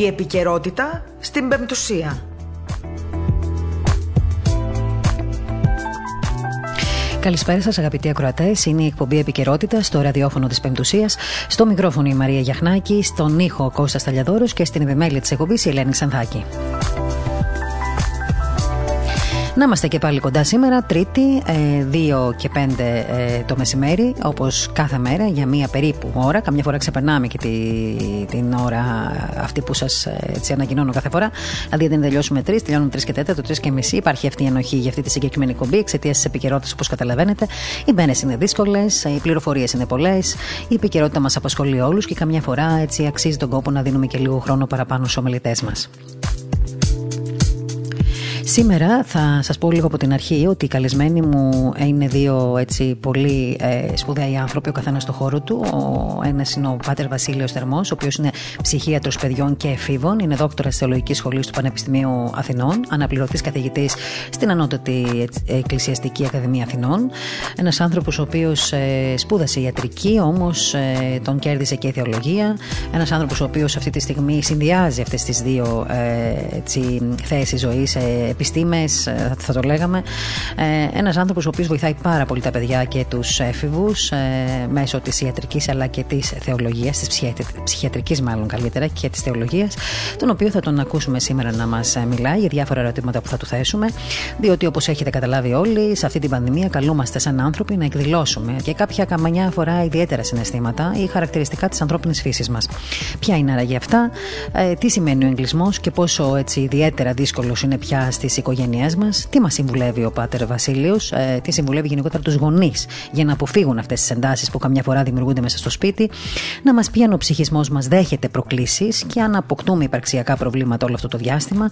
Η επικαιρότητα στην Πεμπτουσία. Καλησπέρα σας, αγαπητοί ακροατές. Είναι η εκπομπή Επικαιρότητα στο ραδιόφωνο της Πεμπτουσίας. Στο μικρόφωνο η Μαρία Γιαχνάκη, στον ήχο ο Κώστας Ταλιαδόρος και στην επιμέλεια της εκπομπής η Ελένη Ξανθάκη. Να είμαστε και πάλι κοντά σήμερα, Τρίτη, 2 ε, και 5 ε, το μεσημέρι, όπως κάθε μέρα, για μία περίπου ώρα. Καμιά φορά ξεπερνάμε και τη, την ώρα αυτή που σας ε, ανακοινώνω κάθε φορά. Δηλαδή, δεν τελειώσουμε 3, τελειώνουμε 3 και 4, το 3 και μισή. Υπάρχει αυτή η ενοχή για αυτή τη συγκεκριμένη κομπή εξαιτίας της επικαιρότητας, όπως καταλαβαίνετε. Οι μπαίνες είναι δύσκολες, οι πληροφορίες είναι πολλές, η επικαιρότητα μας απασχολεί όλους και καμιά φορά έτσι αξίζει τον κόπο να δίνουμε και λίγο χρόνο παραπάνω στους ομιλητές μας. Σήμερα θα σας πω λίγο από την αρχή ότι οι καλεσμένοι μου είναι δύο έτσι πολύ ε, σπουδαίοι άνθρωποι, ο καθένας στο χώρο του. Ο ένας είναι ο Πάτερ Βασίλειος Θερμός, ο οποίος είναι ψυχίατρος παιδιών και εφήβων, είναι δόκτωρας θεολογικής σχολής του Πανεπιστημίου Αθηνών, αναπληρωτής καθηγητής στην Ανώτατη Εκκλησιαστική Ακαδημία Αθηνών. Ένας άνθρωπος ο οποίος ε, σπούδασε ιατρική, όμως ε, τον κέρδισε και η θεολογία. Ένας άνθρωπος ο οποίος αυτή τη στιγμή συνδυάζει αυτές τις δύο ε, έτσι, θέσεις ζωής ε, επιστήμες, ε, θα το λέγαμε. Ε, Ένας άνθρωπος ο οποίος βοηθάει πάρα πολύ τα παιδιά και τους έφηβους ε, μέσω της ιατρικής αλλά και της θεολογίας, της ψυχιατρικής μάλλον καλύτερα και της θεολογίας, τον οποίο θα τον ακούσουμε σήμερα να μας μιλάει για διάφορα ερωτήματα που θα του θέσουμε. Διότι όπως έχετε καταλάβει όλοι, σε αυτή την πανδημία καλούμαστε σαν άνθρωποι να εκδηλώσουμε και κάποια καμανιά φορά ιδιαίτερα συναισθήματα ή χαρακτηριστικά της ανθρώπινης φύσης μας. Ποια είναι άραγε αυτά, τι σημαίνει ο εγκλισμός και πόσο έτσι ιδιαίτερα δύσκολος είναι πια στι οικογένειέ μας, τι μας συμβουλεύει ο Πάτερ Βασίλειος, ε, τι συμβουλεύει γενικότερα τους γονείς για να αποφύγουν αυτές τις εντάσεις που καμιά φορά δημιουργούνται μέσα στο σπίτι, να μας πει αν ο ψυχισμός μας δέχεται προκλήσεις και αν αποκτούμε υπαρξιακά προβλήματα όλο αυτό το διάστημα.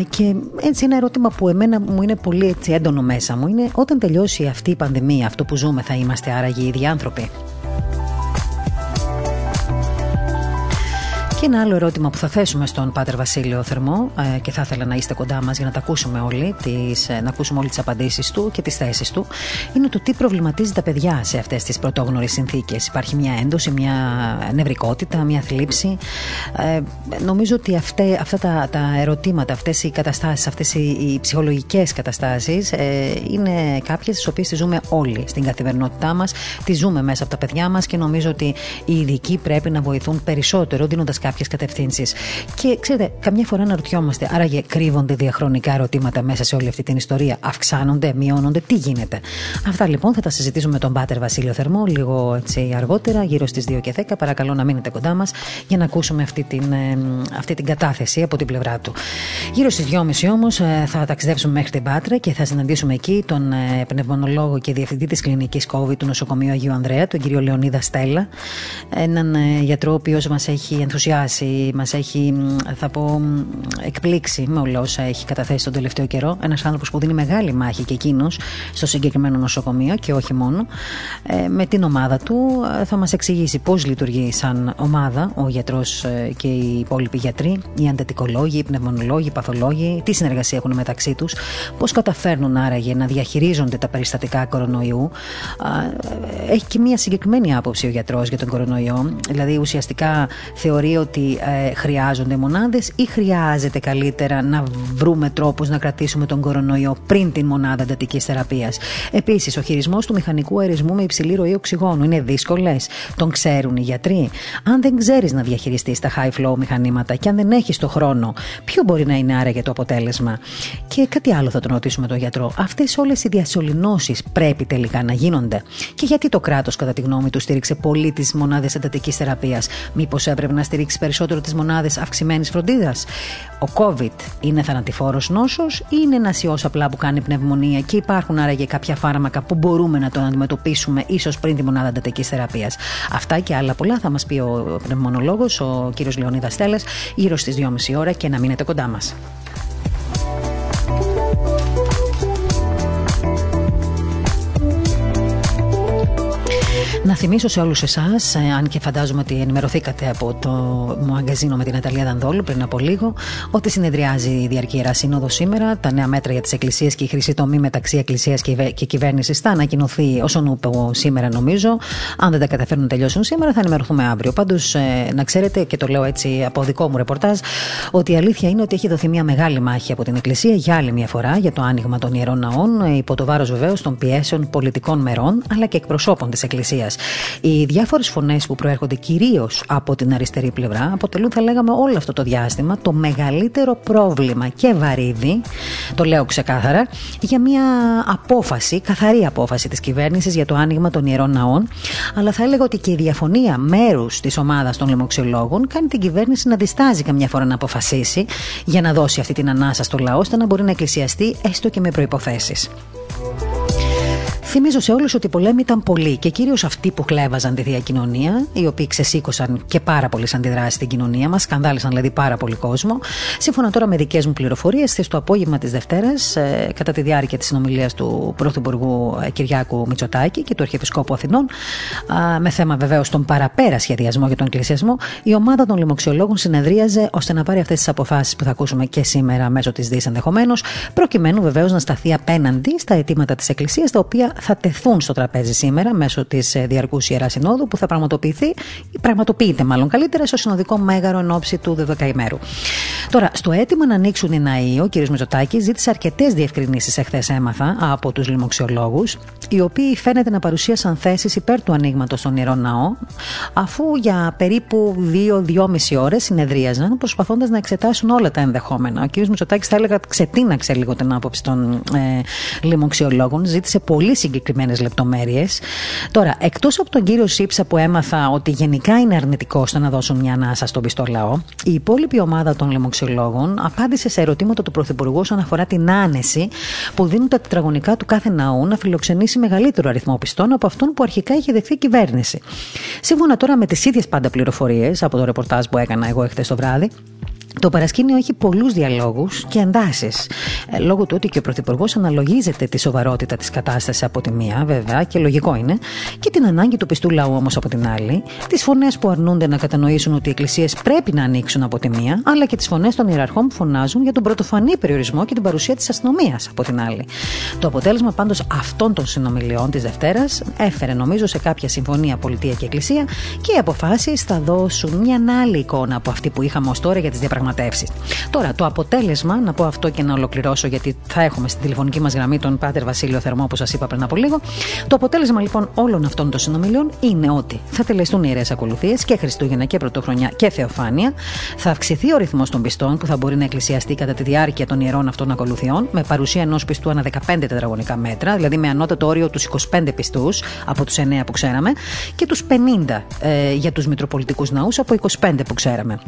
Ε, και έτσι ένα ερώτημα που εμένα μου είναι πολύ έτσι έντονο μέσα μου είναι όταν τελειώσει αυτή η πανδημία, αυτό που ζούμε, θα είμαστε άραγε οι ίδιοι άνθρωποι. Και ένα άλλο ερώτημα που θα θέσουμε στον Πάτερ Βασίλειο Θερμό ε, και θα ήθελα να είστε κοντά μας για να τα ακούσουμε όλοι, τις, ε, να ακούσουμε όλες τις απαντήσεις του και τις θέσεις του, είναι το τι προβληματίζει τα παιδιά σε αυτές τις πρωτόγνωρες συνθήκες. Υπάρχει μια έντοση, μια νευρικότητα, μια θλίψη. Ε, νομίζω ότι αυτέ, αυτά τα, τα ερωτήματα, αυτές οι καταστάσεις, αυτές οι, οι ψυχολογικές καταστάσεις ε, είναι κάποιες τις οποίες τις ζούμε όλοι στην καθημερινότητά μας, τις ζούμε μέσα από τα παιδιά μας και νομίζω ότι οι ειδικοί πρέπει να βοηθούν περισσότερο δίνοντας κάποιες κατευθύνσεις. Και ξέρετε, καμιά φορά να ρωτιόμαστε, άραγε κρύβονται διαχρονικά ερωτήματα μέσα σε όλη αυτή την ιστορία. Αυξάνονται, μειώνονται, τι γίνεται; Αυτά λοιπόν θα τα συζητήσουμε με τον Πάτερ Βασίλειο Θερμό λίγο έτσι αργότερα, γύρω στις 2 και 10. Παρακαλώ να μείνετε κοντά μας για να ακούσουμε αυτή την, ε, αυτή την κατάθεση από την πλευρά του. Γύρω στις 2.30 όμως ε, θα ταξιδέψουμε μέχρι την Πάτρα και θα συναντήσουμε εκεί τον ε, πνευμονολόγο και διευθυντή της κλινικής COVID του νοσοκομείου Αγίου Ανδρέα, τον κύριο Λεωνίδα Στέλλα. Έναν γιατρό ο οποίος μας έχει ενθουσιάσει εντυπωσιάσει, μας έχει, θα πω, εκπλήξει με όλα όσα έχει καταθέσει τον τελευταίο καιρό. Ένας άνθρωπος που δίνει μεγάλη μάχη και εκείνος στο συγκεκριμένο νοσοκομείο και όχι μόνο. Ε, με την ομάδα του ε, θα μας εξηγήσει πώς λειτουργεί σαν ομάδα ο γιατρός ε, και οι υπόλοιποι γιατροί, οι αντετικολόγοι, οι πνευμονολόγοι, οι παθολόγοι, τι συνεργασία έχουν μεταξύ τους, πώς καταφέρνουν άραγε να διαχειρίζονται τα περιστατικά κορονοϊού. Έχει και μία συγκεκριμένη άποψη ο γιατρός για τον κορονοϊό. Δηλαδή, ουσιαστικά θεωρεί ότι ε, χρειάζονται μονάδες ή χρειάζεται καλύτερα να βρούμε τρόπους να κρατήσουμε τον κορονοϊό πριν την μονάδα εντατικής θεραπείας. Επίσης, ο χειρισμός του μηχανικού αερισμού με υψηλή ροή οξυγόνου είναι δύσκολες. Τον ξέρουν οι γιατροί. Αν δεν ξέρεις να διαχειριστείς τα high flow μηχανήματα και αν δεν έχεις το χρόνο, ποιο μπορεί να είναι άραγε το αποτέλεσμα; Και κάτι άλλο θα τον ρωτήσουμε τον γιατρό. Αυτές όλες οι διασωληνώσεις πρέπει τελικά να γίνονται; Και γιατί το κράτος, κατά τη γνώμη του, στήριξε πολύ τις μονάδες εντατικής θεραπείας; Μήπως έπρεπε να στηρίξει περισσότερο τις μονάδες αυξημένης φροντίδας. Ο COVID είναι θανατηφόρος νόσος ή είναι ένας ιός απλά που κάνει πνευμονία και υπάρχουν άραγε κάποια φάρμακα που μπορούμε να τον αντιμετωπίσουμε ίσως πριν τη μονάδα εντατική θεραπείας. Αυτά και άλλα πολλά θα μας πει ο πνευμονολόγος, ο κ. Λεωνίδας Στέλλας, γύρω στις 2.30 ώρα και να μείνετε κοντά μας. Να θυμίσω σε όλους εσάς, ε, αν και φαντάζομαι ότι ενημερωθήκατε από το μαγκαζίνο με την Αταλία Δανδόλου πριν από λίγο, ότι συνεδριάζει η Διαρκή Ιερά Σύνοδο σήμερα. Τα νέα μέτρα για τις εκκλησίες και η χρυσή τομή μεταξύ εκκλησίας και κυβέρνησης θα ανακοινωθεί όσον ούπε σήμερα, νομίζω. Αν δεν τα καταφέρουν να τελειώσουν σήμερα, θα ενημερωθούμε αύριο. Πάντως, ε, να ξέρετε, και το λέω έτσι από δικό μου ρεπορτάζ, ότι η αλήθεια είναι ότι έχει δοθεί μια μεγάλη μάχη από την Εκκλησία για άλλη μια φορά για το άνοιγμα των ιερών ναών, υπό το βάρος βεβαίως των πιέσεων πολιτικών μερών, αλλά και εκπροσώπων της Εκκλησίας. Οι διάφορες φωνές που προέρχονται κυρίως από την αριστερή πλευρά αποτελούν, θα λέγαμε, όλο αυτό το διάστημα το μεγαλύτερο πρόβλημα και βαρύδι, το λέω ξεκάθαρα, για μια απόφαση, καθαρή απόφαση της κυβέρνησης για το άνοιγμα των ιερών ναών. Αλλά θα έλεγα ότι και η διαφωνία μέρους της ομάδας των λοιμοξιολόγων κάνει την κυβέρνηση να διστάζει καμιά φορά να αποφασίσει για να δώσει αυτή την ανάσα στο λαό, ώστε να μπορεί να εκκλησιαστεί έστω και με προποθέσει. Θυμίζω σε όλους ότι οι πολέμοι ήταν πολλοί και κυρίως αυτοί που χλέβαζαν τη διακοινωνία, οι οποίοι ξεσήκωσαν και πάρα πολλέ αντιδράσει στην κοινωνία μας, σκανδάλισαν δηλαδή πάρα πολύ κόσμο. Σύμφωνα τώρα με δικές μου πληροφορίες, χθες το απόγευμα της Δευτέρας, ε, κατά τη διάρκεια της συνομιλίας του Πρωθυπουργού ε, Κυριάκου Μητσοτάκη και του Αρχιεπισκόπου Αθηνών, με θέμα βεβαίως τον παραπέρα σχεδιασμό για τον εκκλησιασμό, η ομάδα των λοιμοξιολόγων συνεδρίαζε ώστε να πάρει αυτές τις αποφάσεις που θα ακούσουμε και σήμερα μέσω της ΔΗ ενδεχομένως, προκειμένου βεβαίως να σταθεί απέναντι στα αιτήματα της Εκκλησίας, τα οποία θα τεθούν στο τραπέζι σήμερα μέσω της ε, Διαρκούς Ιεράς Συνόδου που θα πραγματοποιηθεί, ή πραγματοποιείται μάλλον καλύτερα, στο Συνοδικό Μέγαρο εν ώψη του Δεδοκαημέρου. Τώρα, στο αίτημα να ανοίξουν οι ναοί, ο κ. Μητσοτάκη ζήτησε αρκετές διευκρινήσεις εχθές έμαθα από τους λοιμοξιολόγους, οι οποίοι φαίνεται να παρουσίασαν θέσεις υπέρ του ανοίγματος των ιερών ναών, αφού για περίπου 2-2,5 ώρες συνεδρίαζαν προσπαθώντας να εξετάσουν όλα τα ενδεχόμενα. Ο κ. Μητσοτάκης θα έλεγα ξετίναξε λίγο την άποψη των ε, λοιμοξιολόγων, ζήτησε πολύ συγκεκριμένες λεπτομέρειες. Τώρα, εκτός από τον κύριο Σίψα που έμαθα ότι γενικά είναι αρνητικό στο να δώσουν μια ανάσα στον πιστό λαό, η υπόλοιπη ομάδα των λοιμοξιολόγων απάντησε σε ερωτήματα του Πρωθυπουργού όσον αφορά την άνεση που δίνουν τα τετραγωνικά του κάθε ναού να φιλοξενήσει μεγαλύτερο αριθμό πιστών από αυτόν που αρχικά είχε δεχθεί η κυβέρνηση. Σύμφωνα τώρα με τις ίδιες πάντα πληροφορίες από το ρεπορτάζ που έκανα εγώ εχθές το βράδυ, το παρασκήνιο έχει πολλούς διαλόγους και εντάσει. Ε, λόγω του ότι και ο Πρωθυπουργός αναλογίζεται τη σοβαρότητα της κατάστασης από τη μία, βέβαια, και λογικό είναι, και την ανάγκη του πιστού λαού όμως από την άλλη, τις φωνές που αρνούνται να κατανοήσουν ότι οι εκκλησίες πρέπει να ανοίξουν από τη μία, αλλά και τις φωνές των ιεραρχών που φωνάζουν για τον πρωτοφανή περιορισμό και την παρουσία της αστυνομίας από την άλλη. Το αποτέλεσμα πάντως αυτών των συνομιλιών της Δευτέρας έφερε νομίζω σε κάποια συμφωνία πολιτεία και εκκλησία και οι αποφάσεις θα δώσουν μια άλλη εικόνα από αυτή που είχαμε ως τώρα για τις διαπραγματεύσεις Τώρα, το αποτέλεσμα, να πω αυτό και να ολοκληρώσω, γιατί θα έχουμε στην τηλεφωνική μας γραμμή τον Πάτερ Βασίλειο Θερμό, όπως σας είπα πριν από λίγο. Το αποτέλεσμα λοιπόν όλων αυτών των συνομιλιών είναι ότι θα τελεστούν ιερές ακολουθίες και Χριστούγεννα και Πρωτοχρονιά και Θεοφάνεια. Θα αυξηθεί ο ρυθμός των πιστών που θα μπορεί να εκκλησιαστεί κατά τη διάρκεια των ιερών αυτών ακολουθιών, με παρουσία ενός πιστού ανά 15 τετραγωνικά μέτρα, δηλαδή με ανώτατο όριο τους 25 πιστούς από τους 9 που ξέραμε και τους 50 ε, για τους Μητροπολιτικούς Ναούς από 25 που ξέραμε.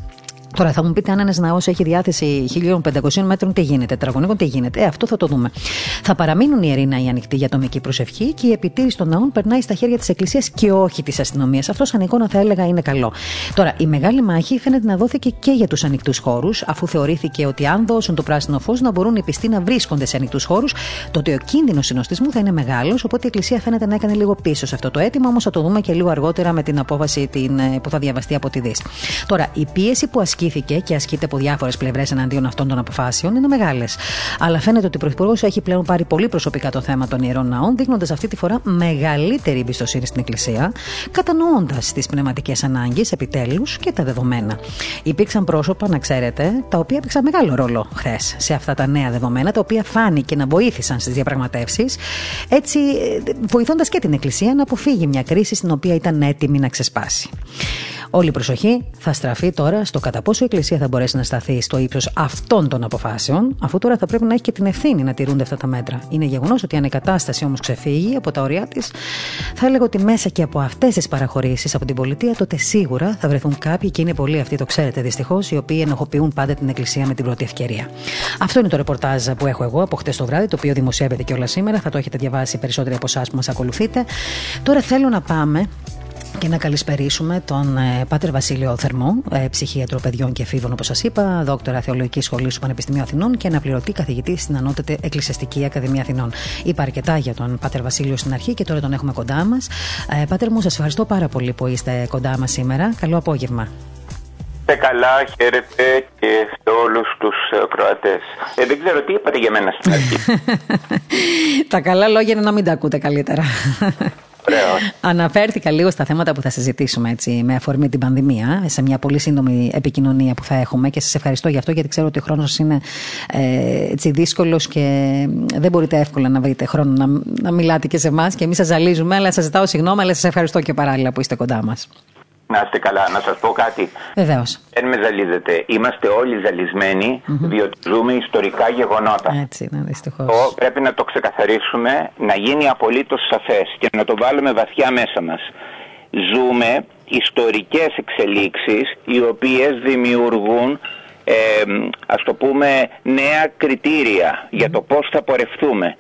Τώρα θα μου πείτε αν ένας ναός έχει διάθεση 1500 μέτρων, τι γίνεται, τετραγωνικών, τι γίνεται. Ε, αυτό θα το δούμε. Θα παραμείνουν οι ιεροί ναοί ανοιχτοί για τομική προσευχή και η επιτήρηση των ναών περνάει στα χέρια της Εκκλησίας και όχι της αστυνομίας. Αυτός σαν εικόνα θα έλεγα είναι καλό. Τώρα, η μεγάλη μάχη φαίνεται να δόθηκε και για τους ανοιχτούς χώρους, αφού θεωρήθηκε ότι αν δώσουν το πράσινο φως να μπορούν οι πιστοί να βρίσκονται σε ανοιχτούς χώρους, τότε ο κίνδυνος συνοστισμού θα είναι μεγάλος, οπότε η Εκκλησία φαίνεται να έκανε λίγο πίσω σε αυτό το αίτημα, όμως θα το δούμε και λίγο αργότερα με την απόφαση την, ε, που θα διαβαστεί από τη ΔΗΣ. Τώρα, η πίεση που ασκεί ασκήθηκε και ασκείται από διάφορες πλευρές εναντίον αυτών των αποφάσεων είναι μεγάλες. Αλλά φαίνεται ότι ο Πρωθυπουργός έχει πλέον πάρει πολύ προσωπικά το θέμα των ιερών ναών, δείχνοντας αυτή τη φορά μεγαλύτερη εμπιστοσύνη στην Εκκλησία, κατανοώντας τις πνευματικές ανάγκες επιτέλους και τα δεδομένα. Υπήρξαν πρόσωπα, να ξέρετε, τα οποία έπαιξαν μεγάλο ρόλο χθες σε αυτά τα νέα δεδομένα, τα οποία φάνηκε να βοήθησαν στις διαπραγματεύσεις, έτσι βοηθώντας και την Εκκλησία να αποφύγει μια κρίση στην οποία ήταν έτοιμη να ξεσπάσει. Όλη η προσοχή θα στραφεί τώρα στο κατά πόσο η Εκκλησία θα μπορέσει να σταθεί στο ύψος αυτών των αποφάσεων, αφού τώρα θα πρέπει να έχει και την ευθύνη να τηρούνται αυτά τα μέτρα. Είναι γεγονός ότι αν η κατάσταση όμως ξεφύγει από τα ωριά της, θα έλεγα ότι μέσα και από αυτές τις παραχωρήσεις από την πολιτεία, τότε σίγουρα θα βρεθούν κάποιοι και είναι πολλοί αυτοί, το ξέρετε δυστυχώς, οι οποίοι ενοχοποιούν πάντα την Εκκλησία με την πρώτη ευκαιρία. Αυτό είναι το ρεπορτάζ που έχω εγώ από χτες το βράδυ, το οποίο δημοσιεύεται και όλα σήμερα. Θα το έχετε διαβάσει περισσότεροι από εσάς που μας ακολουθείτε. Τώρα θέλω να πάμε και να καλησπερίσουμε τον ε, Πάτερ Βασίλειο Θερμό, ε, ψυχίατρο παιδιών και εφήβων, όπως σας είπα, δόκτωρα Θεολογικής Σχολής του Πανεπιστημίου Αθηνών και αναπληρωτή καθηγητή στην Ανώτατη Εκκλησιαστική Ακαδημία Αθηνών. Είπα αρκετά για τον Πάτερ Βασίλειο στην αρχή και τώρα τον έχουμε κοντά μας. Ε, Πάτερ μου, σας ευχαριστώ πάρα πολύ που είστε κοντά μας σήμερα. Καλό απόγευμα. Είστε καλά, χαίρετε και σε όλους τους Κροατές. Ε, δεν ξέρω τι είπατε για μένα στην αρχή; τα καλά λόγια είναι να μην τα ακούτε καλύτερα. Ωραίο. Αναφέρθηκα λίγο στα θέματα που θα συζητήσουμε έτσι, με αφορμή την πανδημία, σε μια πολύ σύντομη επικοινωνία που θα έχουμε και σας ευχαριστώ για αυτό, γιατί ξέρω ότι ο χρόνος είναι ε, έτσι, δύσκολος και δεν μπορείτε εύκολα να βρείτε χρόνο να, να μιλάτε και σε εμάς και εμείς σας ζαλίζουμε, αλλά σας ζητάω συγγνώμη, αλλά σας ευχαριστώ και παράλληλα που είστε κοντά μας. Να είστε καλά, να σας πω κάτι. Βεβαίως. Δεν με ζαλίζετε. Είμαστε όλοι ζαλισμένοι, διότι ζούμε ιστορικά γεγονότα. Έτσι είναι, δυστυχώς. Πρέπει να το ξεκαθαρίσουμε, να γίνει απολύτως σαφές και να το βάλουμε βαθιά μέσα μας. Ζούμε ιστορικές εξελίξεις οι οποίες δημιουργούν ε, ας το πούμε νέα κριτήρια για το πώς θα πορευτούμε.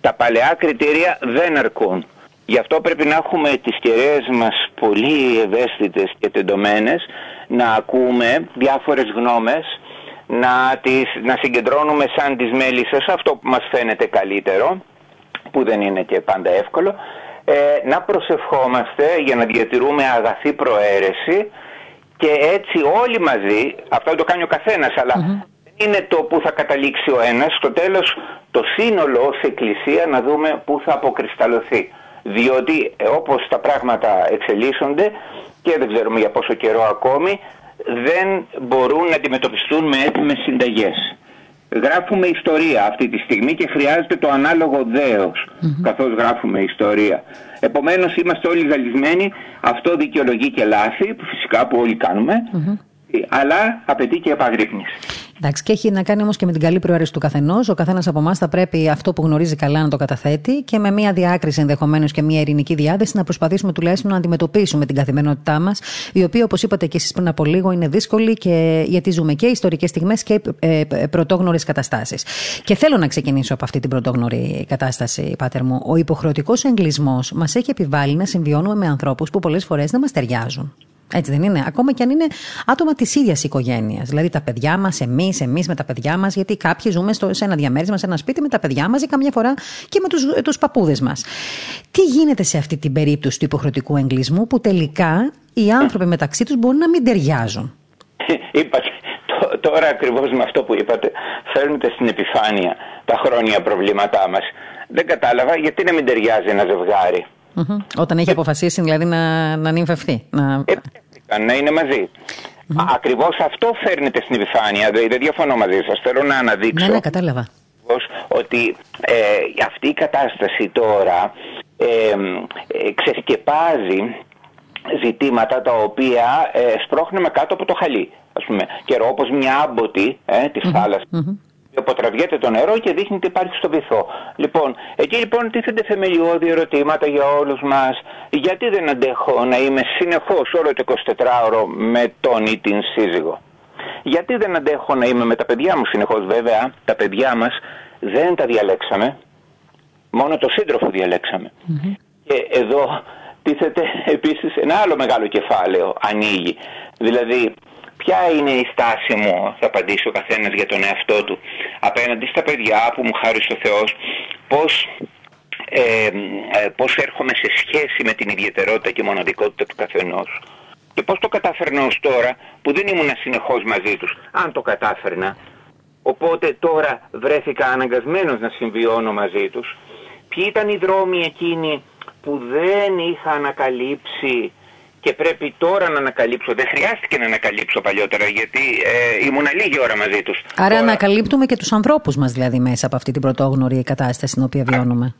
Τα παλαιά κριτήρια δεν αρκούν. Γι' αυτό πρέπει να έχουμε τις κεραίες μας πολύ ευαίσθητες και τεντωμένες, να ακούμε διάφορες γνώμες, να, τις, να συγκεντρώνουμε σαν τις μέλισσες αυτό που μας φαίνεται καλύτερο, που δεν είναι και πάντα εύκολο, ε, να προσευχόμαστε για να διατηρούμε αγαθή προαίρεση και έτσι όλοι μαζί, αυτό το κάνει ο καθένας, αλλά δεν είναι το που θα καταλήξει ο ένας, στο τέλος το σύνολο ως εκκλησία να δούμε που θα αποκρισταλωθεί διότι ε, όπως τα πράγματα εξελίσσονται και δεν ξέρουμε για πόσο καιρό ακόμη δεν μπορούν να αντιμετωπιστούν με έτοιμες συνταγές. Γράφουμε ιστορία αυτή τη στιγμή και χρειάζεται το ανάλογο δέος καθώς γράφουμε ιστορία. Επομένως είμαστε όλοι ζαλισμένοι, αυτό δικαιολογεί και λάθη που φυσικά που όλοι αλλά απαιτεί και επαγρύπνηση. Εντάξει, και έχει να κάνει όμως και με την καλή προαίρεση του καθενός. Ο καθένας από εμάς θα πρέπει αυτό που γνωρίζει καλά να το καταθέτει και με μια διάκριση ενδεχομένως και μια ειρηνική διάθεση να προσπαθήσουμε τουλάχιστον να αντιμετωπίσουμε την καθημερινότητά μας, η οποία, όπως είπατε και εσείς πριν από λίγο, είναι δύσκολη και γιατί ζούμε και ιστορικές στιγμές και ε, ε πρωτόγνωρες καταστάσεις. Και θέλω να ξεκινήσω από αυτή την πρωτόγνωρη κατάσταση, Πάτερ μου. Ο υποχρεωτικός εγκλισμός μας έχει επιβάλει να συμβιώνουμε με ανθρώπους που πολλές φορές δεν μας ταιριάζουν. Έτσι δεν είναι; Ακόμα και αν είναι άτομα της ίδιας οικογένειας. Δηλαδή τα παιδιά μας, εμείς, εμείς με τα παιδιά μας, γιατί κάποιοι ζούμε στο, σε ένα διαμέρισμα, σε ένα σπίτι με τα παιδιά μας ή καμιά φορά και με τους τους παππούδες μας. Τι γίνεται σε αυτή την περίπτωση του υποχρεωτικού εγκλισμού που τελικά οι άνθρωποι μεταξύ τους μπορούν να μην ταιριάζουν; Είπατε, τώρα ακριβώς με αυτό που είπατε, φέρνετε στην επιφάνεια τα χρόνια προβλήματά μας. Δεν κατάλαβα γιατί να μην ταιριάζει ένα ζευγάρι. Mm-hmm. Όταν έχει αποφασίσει δηλαδή να, να νυμφευθεί. Να... Ε, να είναι μαζί. Mm-hmm. Ακριβώς αυτό φέρνεται στην επιφάνεια. Δεν, δεν διαφωνώ μαζί σας. Θέλω να αναδείξω. Ναι, ναι, κατάλαβα. Ότι ε, αυτή η κατάσταση τώρα ε, ε, ξεσκεπάζει ζητήματα τα οποία ε, σπρώχνουμε κάτω από το χαλί. Ας πούμε, καιρό όπως μια άμποτη ε, της mm-hmm. θάλασσας αποτραβιέται το νερό και δείχνει τι υπάρχει στο βυθό. Λοιπόν, εκεί λοιπόν τίθενται θεμελιώδη ερωτήματα για όλους μας. Γιατί δεν αντέχω να είμαι συνεχώς όλο το 24ωρο με τον ή την σύζυγο; Γιατί δεν αντέχω να είμαι με τα παιδιά μου συνεχώς βέβαια. Τα παιδιά μας δεν τα διαλέξαμε. Μόνο το σύντροφο Και εδώ τίθεται επίσης ένα άλλο μεγάλο κεφάλαιο ανοίγει. Δηλαδή Ποια είναι η στάση μου, θα απαντήσει ο καθένας για τον εαυτό του, απέναντι στα παιδιά που μου χάρισε ο Θεός, πώς ε, ε, πώς έρχομαι σε σχέση με την ιδιαιτερότητα και μοναδικότητα του καθενός. Και πώς το κατάφερνα ως τώρα που δεν ήμουν συνεχώς μαζί τους, αν το κατάφερνα. Οπότε τώρα βρέθηκα αναγκασμένος να συμβιώνω μαζί τους. Ποιοι ήταν οι δρόμοι εκείνοι που δεν είχα ανακαλύψει και πρέπει τώρα να ανακαλύψω. Δεν χρειάστηκε να ανακαλύψω παλιότερα γιατί ε, ήμουν λίγη ώρα μαζί τους. Άρα τώρα... ανακαλύπτουμε και τους ανθρώπους μας δηλαδή μέσα από αυτή την πρωτόγνωρη κατάσταση στην οποία βιώνουμε.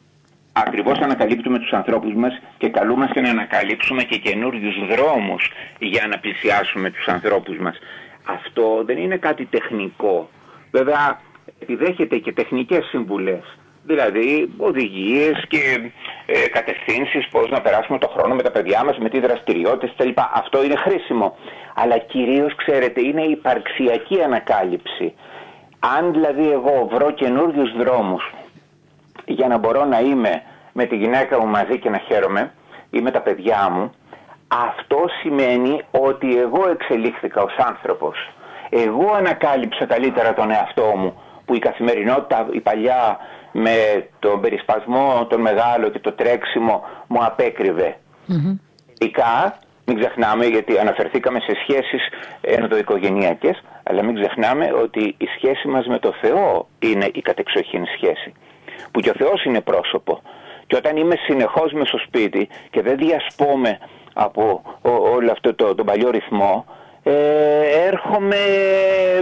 Ακριβώς ανακαλύπτουμε τους ανθρώπους μας και καλούμαστε να ανακαλύψουμε και καινούριους δρόμους για να πλησιάσουμε τους ανθρώπους μας. Αυτό δεν είναι κάτι τεχνικό. Βέβαια επιδέχεται και τεχνικές συμβουλές δηλαδή οδηγίες και ε, κατευθύνσεις πώς να περάσουμε το χρόνο με τα παιδιά μας, με τι δραστηριότητες κτλ. Αυτό είναι χρήσιμο. Αλλά κυρίως ξέρετε είναι η υπαρξιακή ανακάλυψη. Αν δηλαδή εγώ βρω καινούριους δρόμους για να μπορώ να είμαι με τη γυναίκα μου μαζί και να χαίρομαι ή με τα παιδιά μου, αυτό σημαίνει ότι εγώ εξελίχθηκα ως άνθρωπος. Εγώ ανακάλυψα καλύτερα τον εαυτό μου που η καθημερινότητα, η παλιά με τον περισπασμό, τον μεγάλο και το τρέξιμο μου απέκρυβε. Mm-hmm. μην ξεχνάμε γιατί αναφερθήκαμε σε σχέσεις ενδοοικογενειακές, αλλά μην ξεχνάμε ότι η σχέση μας με το Θεό είναι η κατεξοχήν σχέση. Που και ο Θεός είναι πρόσωπο. Και όταν είμαι συνεχώς μες στο σπίτι και δεν διασπώμαι από όλο αυτό το, τον παλιό ρυθμό, ε, έρχομαι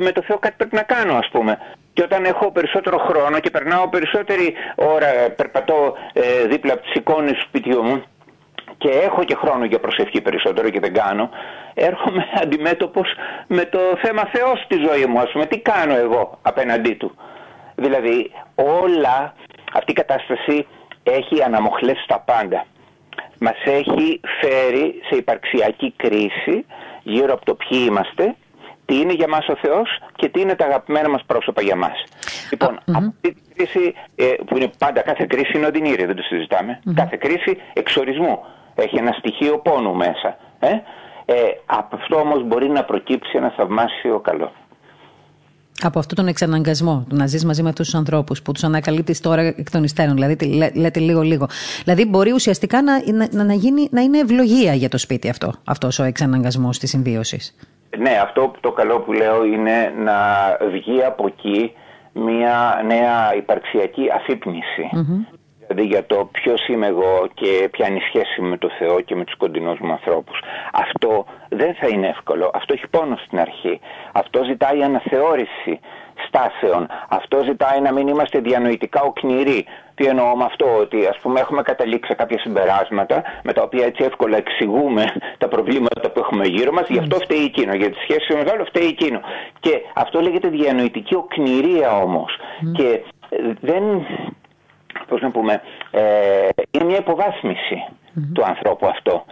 με το Θεό κάτι πρέπει να κάνω ας πούμε. Και όταν έχω περισσότερο χρόνο και περνάω περισσότερη ώρα, περπατώ ε, δίπλα από τις εικόνες του σπιτιού μου και έχω και χρόνο για προσευχή περισσότερο και δεν κάνω, έρχομαι αντιμέτωπος με το θέμα Θεός στη ζωή μου, ας πούμε, τι κάνω εγώ απέναντί του; Δηλαδή όλα, αυτή η κατάσταση έχει αναμοχλεύσει τα πάντα. Μας έχει φέρει σε υπαρξιακή κρίση γύρω από το ποιοι είμαστε, τι είναι για μας ο Θεός και τι είναι τα αγαπημένα μας πρόσωπα για μας. Λοιπόν, αυτή τη κρίση ε, που είναι πάντα κάθε κρίση είναι οδυνήρια, δεν το συζηταμε Κάθε κρίση εξορισμού έχει ένα στοιχείο πόνου μέσα. Ε; Ε, από αυτό όμως μπορεί να προκύψει ένα θαυμάσιο καλό. Από αυτόν τον εξαναγκασμό του να ζεις μαζί με αυτούς τους ανθρώπους που τους ανακαλύπτεις τώρα εκ των υστέρων, δηλαδή λέτε λίγο-λίγο. Δηλαδή, μπορεί ουσιαστικά να, να, να, γίνει, να είναι ευλογία για το σπίτι αυτό, αυτός ο εξαναγκασμός της συμβίωσης. Ναι, αυτό το καλό που λέω είναι να βγει από εκεί μια νέα υπαρξιακή Δηλαδή για το ποιος είμαι εγώ και ποια είναι η σχέση με το Θεό και με τους κοντινούς μου ανθρώπους. Αυτό δεν θα είναι εύκολο. Αυτό έχει πόνο στην αρχή. Αυτό ζητάει αναθεώρηση στάσεων. Αυτό ζητάει να μην είμαστε διανοητικά οκνηροί. Τι εννοώ με αυτό, ότι ας πούμε έχουμε καταλήξει κάποια συμπεράσματα με τα οποία έτσι εύκολα εξηγούμε τα προβλήματα που έχουμε γύρω μας, γι' αυτό φταίει εκείνο, για τη σχέση με άλλο φταίει εκείνο. Και αυτό λέγεται διανοητική οκνηρία όμως. Και δεν πώς να πούμε, ε, είναι μια υποβαθμιση του ανθρώπου αυτό.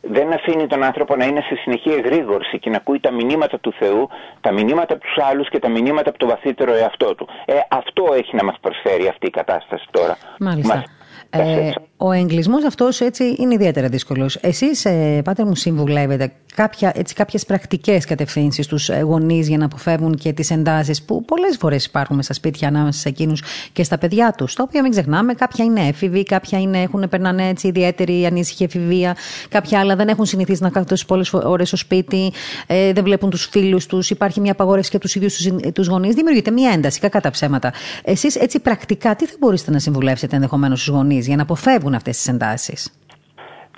Δεν αφήνει τον άνθρωπο να είναι σε συνεχή εγρήγορση και να ακούει τα μηνύματα του Θεού, τα μηνύματα από τους άλλους και τα μηνύματα από το βαθύτερο εαυτό του. Ε, αυτό έχει να μας προσφέρει αυτή η κατάσταση τώρα. Μάλιστα. Ε, ο εγκλισμός αυτός έτσι είναι ιδιαίτερα δύσκολος. Εσείς, ε, πάτερ μου, συμβουλεύετε κάποια, έτσι, κάποιες πρακτικές κατευθύνσεις στους ε, γονείς για να αποφεύγουν και τις εντάσεις που πολλές φορές υπάρχουν στα σπίτια ανάμεσα σε εκείνους και στα παιδιά τους. Τα οποία μην ξεχνάμε, κάποια είναι έφηβοι, κάποια είναι, έχουν, περνάνε έτσι ιδιαίτερη ανήσυχη εφηβεία, κάποια άλλα δεν έχουν συνηθίσει να κάθονται πολλές ώρες στο σπίτι, ε, δεν βλέπουν τους φίλους τους, υπάρχει μια απαγόρευση και τους ίδιους τους, τους γονείς, δημιουργείται μια ένταση, κακά τα ψέματα. Εσείς έτσι πρακτικά τι θα μπορούσατε να συμβουλεύσετε ενδεχομένως στους γονείς για να αποφεύγουν αυτές τις εντάσεις;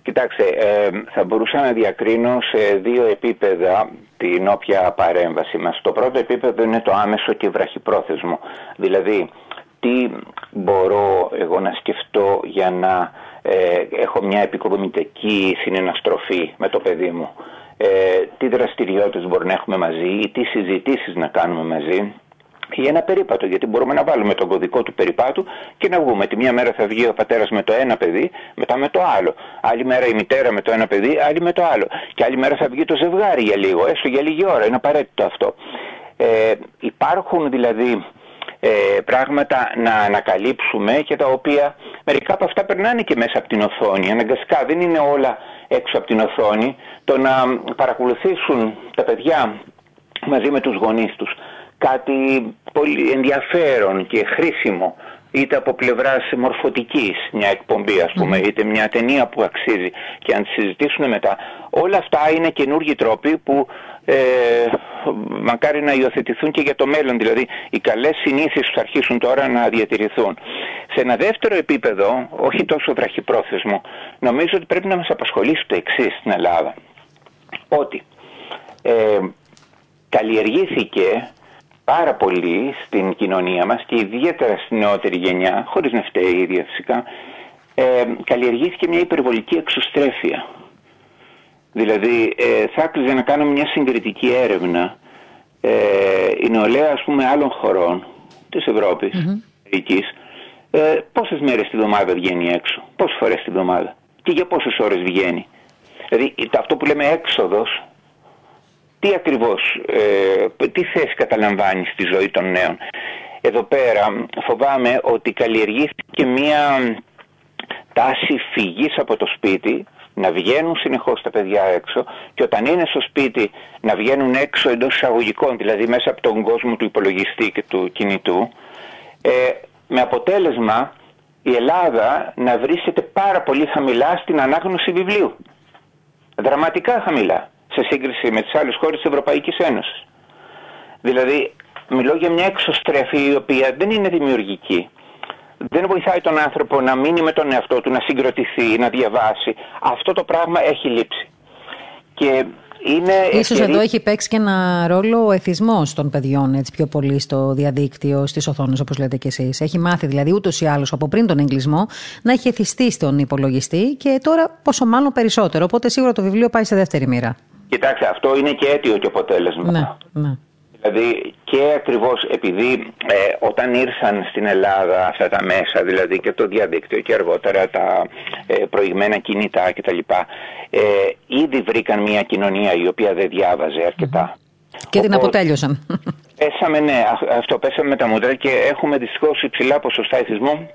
Κοιτάξτε, ε, θα μπορούσα να διακρίνω σε δύο επίπεδα την όποια παρέμβαση μας. Το πρώτο επίπεδο είναι το άμεσο και βραχυπρόθεσμο. Δηλαδή, τι μπορώ εγώ να σκεφτώ για να ε, έχω μια επικοδομητική συνεναστροφή με το παιδί μου. Ε, τι δραστηριότητες μπορούμε να έχουμε μαζί ή τι συζητήσεις να κάνουμε μαζί ή ένα περίπατο, γιατί μπορούμε να βάλουμε τον κωδικό του περιπάτου και να βγούμε. Τη μία μέρα θα βγει ο πατέρας με το ένα παιδί, μετά με το άλλο. Άλλη μέρα η μητέρα με το ένα παιδί, άλλη με το άλλο. Και άλλη μέρα θα βγει το ζευγάρι για λίγο, έστω για λίγη ώρα. Είναι απαραίτητο αυτό. Ε, υπάρχουν δηλαδή ε, πράγματα να ανακαλύψουμε και τα οποία μερικά από αυτά περνάνε και μέσα από την οθόνη. Αναγκαστικά δεν είναι όλα έξω από την οθόνη. Το να παρακολουθήσουν τα παιδιά μαζί με τους γονείς τους κάτι πολύ ενδιαφέρον και χρήσιμο είτε από πλευράς μορφωτικής μια εκπομπή, ας πούμε, είτε μια ταινία που αξίζει και αν τη συζητήσουν μετά. Όλα αυτά είναι καινούργιοι τρόποι που ε, μακάρι να υιοθετηθούν και για το μέλλον. Δηλαδή, οι καλές συνήθειε που θα αρχίσουν τώρα να διατηρηθούν. Σε ένα δεύτερο επίπεδο, όχι τόσο βραχυπρόθεσμο, νομίζω ότι πρέπει να μας απασχολήσει το εξής στην Ελλάδα. Ότι ε, καλλιεργήθηκε πάρα πολύ στην κοινωνία μας και ιδιαίτερα στην νεότερη γενιά, χωρίς να φταίει η ίδια φυσικά, ε, καλλιεργήθηκε μια υπερβολική εξωστρέφεια. Δηλαδή ε, θα άκουζε να κάνουμε μια συγκριτική έρευνα ε, η νεολαία ας πούμε άλλων χωρών της Ευρώπης, mm-hmm. ε, πόσες μέρες τη βδομάδα βγαίνει έξω, πόσες φορές τη βδομάδα και για πόσες ώρες βγαίνει. Δηλαδή αυτό που λέμε έξοδος τι ακριβώς, ε, τι θέση καταλαμβάνεις στη ζωή των νέων; Εδώ πέρα φοβάμαι ότι καλλιεργήθηκε μία τάση φυγής από το σπίτι, να βγαίνουν συνεχώς τα παιδιά έξω και όταν είναι στο σπίτι να βγαίνουν έξω εντός εισαγωγικών, δηλαδή μέσα από τον κόσμο του υπολογιστή και του κινητού, ε, με αποτέλεσμα η Ελλάδα να βρίσκεται πάρα πολύ χαμηλά στην ανάγνωση βιβλίου. Δραματικά χαμηλά σε σύγκριση με τις άλλες χώρες της Ευρωπαϊκής Ένωσης. Δηλαδή, μιλώ για μια εξωστρέφη η οποία δεν είναι δημιουργική. Δεν βοηθάει τον άνθρωπο να μείνει με τον εαυτό του, να συγκροτηθεί, να διαβάσει. Αυτό το πράγμα έχει λείψει. Και είναι Ίσως εδώ έχει παίξει και ένα ρόλο ο εθισμός των παιδιών έτσι, πιο πολύ στο διαδίκτυο, στις οθόνες όπως λέτε και εσείς. Έχει μάθει δηλαδή ούτως ή άλλως από πριν τον εγκλισμό να έχει εθιστεί στον υπολογιστή και τώρα πόσο μάλλον περισσότερο. Οπότε σίγουρα το βιβλίο πάει σε δεύτερη μοίρα. Κοιτάξτε, αυτό είναι και αίτιο και αποτέλεσμα. Ναι, ναι. Δηλαδή και ακριβώς επειδή ε, όταν ήρθαν στην Ελλάδα αυτά τα μέσα, δηλαδή και το διαδίκτυο και αργότερα τα ε, προηγμένα κινητά κτλ. Ε, ήδη βρήκαν μια κοινωνία η οποία δεν διάβαζε αρκετά. Και την αποτέλειωσαν. Πέσαμε, ναι, αυτό πέσαμε με τα μούτρα και έχουμε δυστυχώς υψηλά ποσοστά εθισμού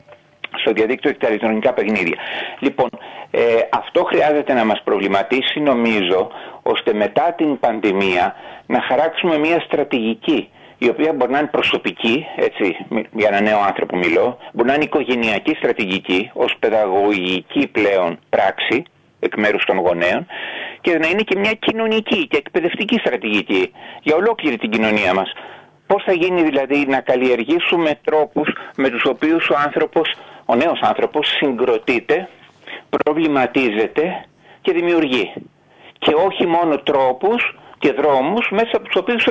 στο διαδίκτυο και τα ηλεκτρονικά παιχνίδια. Λοιπόν, ε, αυτό χρειάζεται να μας προβληματίσει νομίζω ώστε μετά την πανδημία να χαράξουμε μια στρατηγική η οποία μπορεί να είναι προσωπική, έτσι, για ένα νέο άνθρωπο μιλώ, μπορεί να είναι οικογενειακή στρατηγική ως παιδαγωγική πλέον πράξη εκ μέρους των γονέων και να είναι και μια κοινωνική και εκπαιδευτική στρατηγική για ολόκληρη την κοινωνία μας. Πώς θα γίνει δηλαδή να καλλιεργήσουμε τρόπους με τους οποίους ο άνθρωπος, ο νέος άνθρωπος συγκροτείται, προβληματίζεται και δημιουργεί. Και όχι μόνο τρόπους και δρόμους μέσα από τους οποίους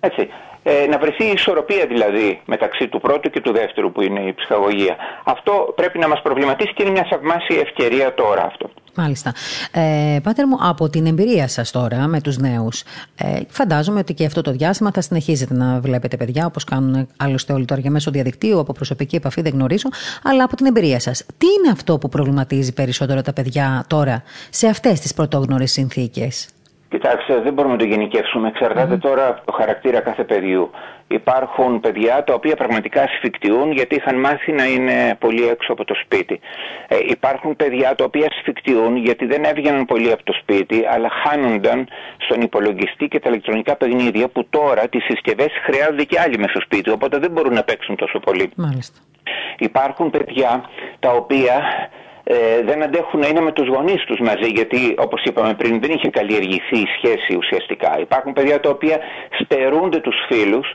Έτσι. Ε, να βρεθεί η ισορροπία δηλαδή μεταξύ του πρώτου και του δεύτερου που είναι η ψυχαγωγία. Αυτό πρέπει να μας προβληματίσει και είναι μια θαυμάσια ευκαιρία τώρα αυτό. Μάλιστα. Ε, πάτερ μου, από την εμπειρία σας τώρα με τους νέους, ε, φαντάζομαι ότι και αυτό το διάστημα θα συνεχίζετε να βλέπετε παιδιά, όπως κάνουν άλλωστε όλοι τώρα για μέσω διαδικτύου, από προσωπική επαφή δεν γνωρίζω, αλλά από την εμπειρία σας. Τι είναι αυτό που προβληματίζει περισσότερο τα παιδιά τώρα σε αυτές τις πρωτόγνωρες συνθήκες; Κοιτάξτε, δεν μπορούμε να το γενικεύσουμε. τώρα από το χαρακτήρα κάθε παιδιού. Υπάρχουν παιδιά τα οποία πραγματικά ασφικτιούν γιατί είχαν μάθει να είναι πολύ έξω από το σπίτι. Ε, υπάρχουν παιδιά τα οποία ασφικτιούν γιατί δεν έβγαιναν πολύ από το σπίτι αλλά χάνονταν στον υπολογιστή και τα ηλεκτρονικά παιχνίδια που τώρα τις συσκευές χρειάζονται και άλλοι μέσα στο σπίτι οπότε δεν μπορούν να παίξουν τόσο πολύ. Μάλιστα. Υπάρχουν παιδιά τα οποία ε, δεν αντέχουν να είναι με τους γονείς τους μαζί γιατί όπως είπαμε πριν δεν είχε καλλιεργηθεί η σχέση ουσιαστικά. Υπάρχουν παιδιά τα οποία στερούνται τους φίλους